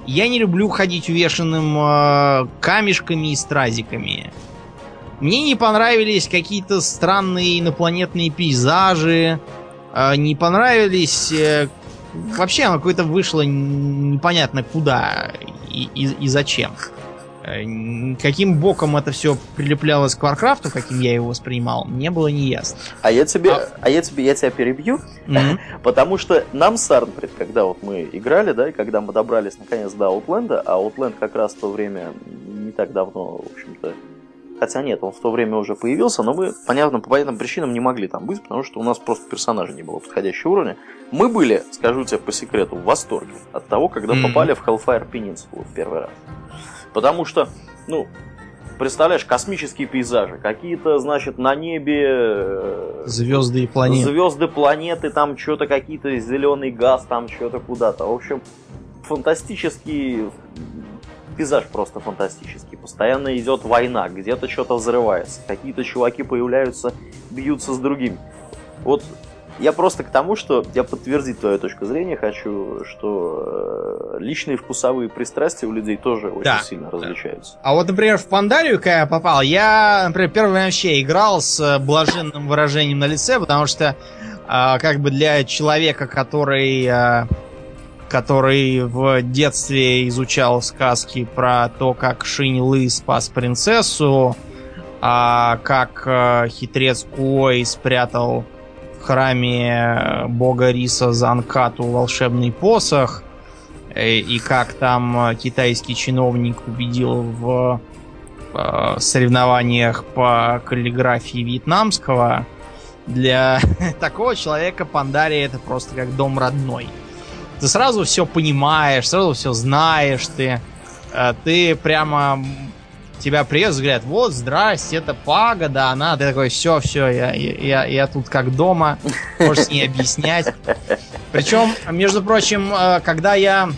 Я не люблю ходить увешанным э, камешками и стразиками. Мне не понравились какие-то странные инопланетные пейзажи. Э, не понравились э, вообще оно какое-то вышло непонятно куда и, и, и зачем. Э, каким боком это все прилеплялось к Warcraft у, каким я его воспринимал, мне было не ясно. А я тебе, а, а я тебе, я тебя перебью, mm-hmm. (laughs) потому что нам с Арнфрид, когда вот мы играли, да, и когда мы добрались наконец до Outland, а Outland как раз в то время не так давно, в общем-то, Хотя нет, он в то время уже появился, но мы, понятно, по понятным причинам не могли там быть, потому что у нас просто персонажа не было подходящего уровня. Мы были, скажу тебе по секрету, в восторге от того, когда mm-hmm. попали в Hellfire Peninsula в первый раз. Потому что, ну, представляешь, космические пейзажи, какие-то, значит, на небе... Э, звезды и планеты. Звезды, планеты, там что-то какие-то зеленый газ, там что-то куда-то. В общем, фантастический пейзаж просто фантастический. Постоянно идет война, где-то что-то взрывается, какие-то чуваки появляются, бьются с другими. Вот я просто к тому, что я подтвердить твою точку зрения хочу, что э, личные вкусовые пристрастия у людей тоже очень да. сильно различаются. А вот, например, в Пандарию, когда я попал, я, например, первый вообще играл с блаженным выражением на лице, потому что э, как бы для человека, который э, который в детстве изучал сказки про то, как Шинь Лы спас принцессу, а как э, хитрец Куой спрятал храме бога Риса Занкату волшебный посох, э, и как там китайский чиновник убедил в э, соревнованиях по каллиграфии вьетнамского, для (laughs) такого человека Пандария это просто как дом родной. Ты сразу все понимаешь, сразу все знаешь, ты, э, ты прямо тебя приезд говорят, вот, здрасте, это пагода, она, ты такой, все, все, я, я, я тут как дома, можешь не объяснять. Причем, между прочим, э, когда я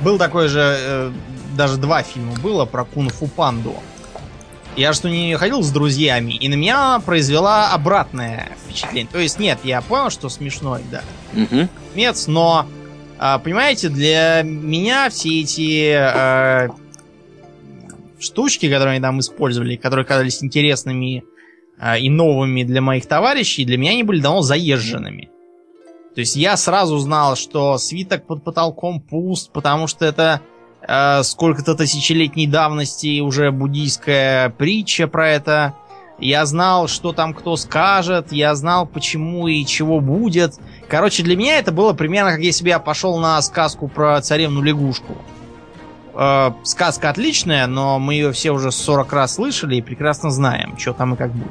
был такой же, э, даже два фильма было про кунг-фу панду. Я что не ходил с друзьями, и на меня произвела обратное впечатление. То есть, нет, я понял, что смешной, да. Угу. Мец, но, а, понимаете, для меня все эти а, штучки, которые они там использовали, которые казались интересными а, и новыми для моих товарищей, для меня они были давно заезженными. То есть я сразу знал, что свиток под потолком пуст, потому что это э, сколько-то тысячелетней давности уже буддийская притча про это. Я знал, что там кто скажет, я знал, почему и чего будет. Короче, для меня это было примерно как если бы я пошел на сказку про царевну лягушку. Э, сказка отличная, но мы ее все уже 40 раз слышали и прекрасно знаем, что там и как будет.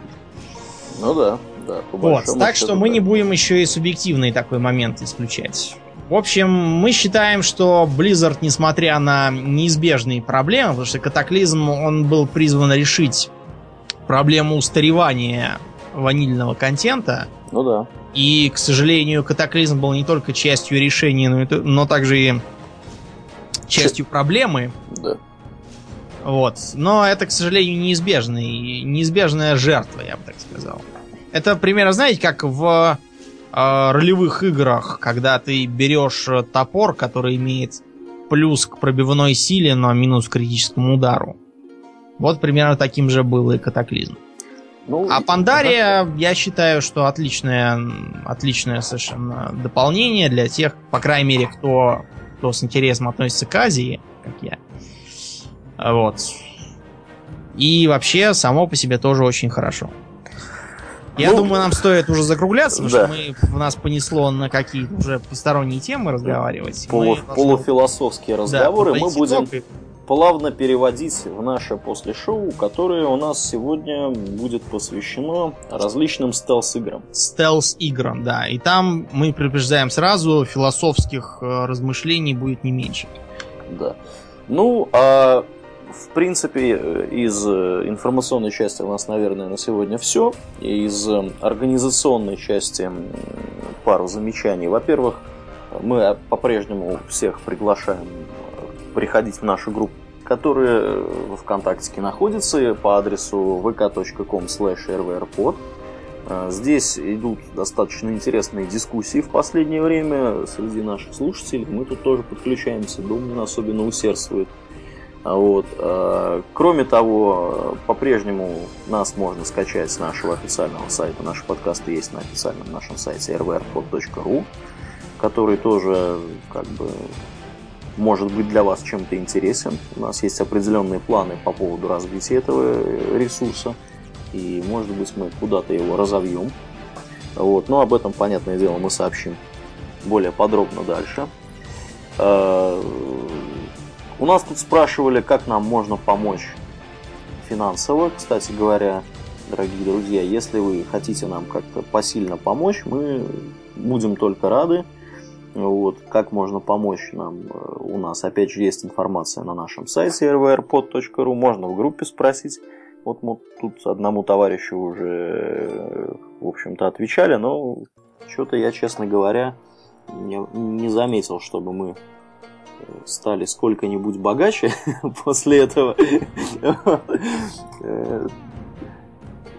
Ну да, да. Вот, так что мы не будем еще и субъективный такой момент исключать. В общем, мы считаем, что Blizzard, несмотря на неизбежные проблемы, потому что катаклизм, он был призван решить проблему устаревания ванильного контента. Ну да. И, к сожалению, катаклизм был не только частью решения, но, и, но также и частью проблемы. Да. Вот. Но это, к сожалению, неизбежный, неизбежная жертва, я бы так сказал. Это примерно, знаете, как в э, ролевых играх, когда ты берешь топор, который имеет плюс к пробивной силе, но минус к критическому удару. Вот примерно таким же был и катаклизм. Ну, а Пандария, я считаю, что отличное, отличное совершенно дополнение для тех, по крайней мере, кто, кто с интересом относится к Азии, как я. Вот. И вообще, само по себе тоже очень хорошо. Я ну, думаю, нам стоит уже закругляться, потому да. что мы, нас понесло на какие-то уже посторонние темы разговаривать. Полу, мы полуфилософские разговоры. Да, мы будем и... плавно переводить в наше после шоу, которое у нас сегодня будет посвящено различным стелс-играм. Стелс-играм, да. И там мы предупреждаем сразу, философских э, размышлений будет не меньше. Да. Ну, а в принципе, э, из э, информационной части у нас, наверное, на сегодня все. Из организационной части пару замечаний. Во-первых, мы по-прежнему всех приглашаем приходить в нашу группу, которая в ВКонтакте находится по адресу vk.com rvrpod. Здесь идут достаточно интересные дискуссии в последнее время среди наших слушателей. Мы тут тоже подключаемся, Думаю, особенно усердствует. Вот. Э, кроме того, по-прежнему нас можно скачать с нашего официального сайта. Наши подкасты есть на официальном нашем сайте rvrpod.ru, который тоже как бы может быть для вас чем-то интересен. У нас есть определенные планы по поводу развития этого ресурса, и может быть мы куда-то его разовьем. Вот. Но об этом, понятное дело, мы сообщим более подробно дальше. Э, у нас тут спрашивали, как нам можно помочь финансово. Кстати говоря, дорогие друзья, если вы хотите нам как-то посильно помочь, мы будем только рады. Вот, как можно помочь нам? Э, у нас, опять же, есть информация на нашем сайте rvrpod.ru. Можно в группе спросить. Вот мы тут одному товарищу уже, э, в общем-то, отвечали, но что-то я, честно говоря, не, не заметил, чтобы мы стали сколько-нибудь богаче (laughs) после этого. Э,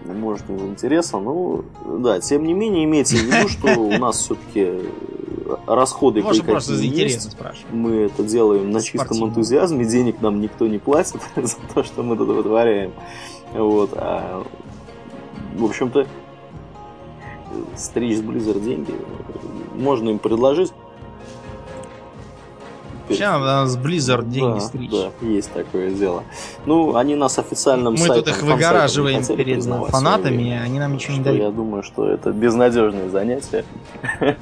может, из интереса. Ну, да, тем не менее, имейте в виду, что у нас все-таки расходы Может, просто из интереса спрашивать. Мы это делаем на чистом энтузиазме, денег нам никто не платит (laughs) за то, что мы тут вытворяем. Вот. А, в общем-то, стричь с Blizzard деньги можно им предложить. Сейчас надо с Blizzard деньги да, стричь. Да, есть такое дело. Ну, они нас официальным Мы сайтом, тут их выгораживаем перед фанатами, и они нам ничего не дают. Я думаю, что это безнадежное занятие. (laughs)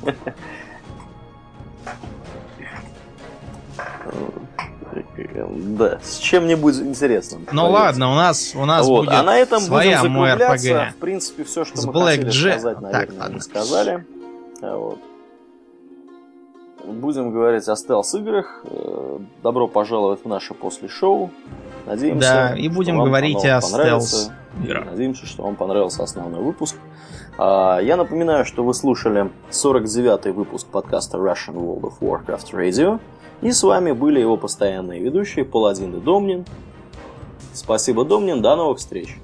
Да, с чем-нибудь интересным. Ну ладно, у нас у нас вот. будет а на этом своя будем закругляться. В принципе, все, что С мы Black хотели Jet. сказать, наверное, так, ладно. сказали. Вот будем говорить о стелс-играх. Э, добро пожаловать в наше после-шоу. Надеемся, да, и будем говорить о стелс играх. Надеемся, что вам понравился основной выпуск. А, я напоминаю, что вы слушали 49-й выпуск подкаста Russian World of Warcraft Radio. И с вами были его постоянные ведущие Паладин и Домнин. Спасибо, Домнин. До новых встреч.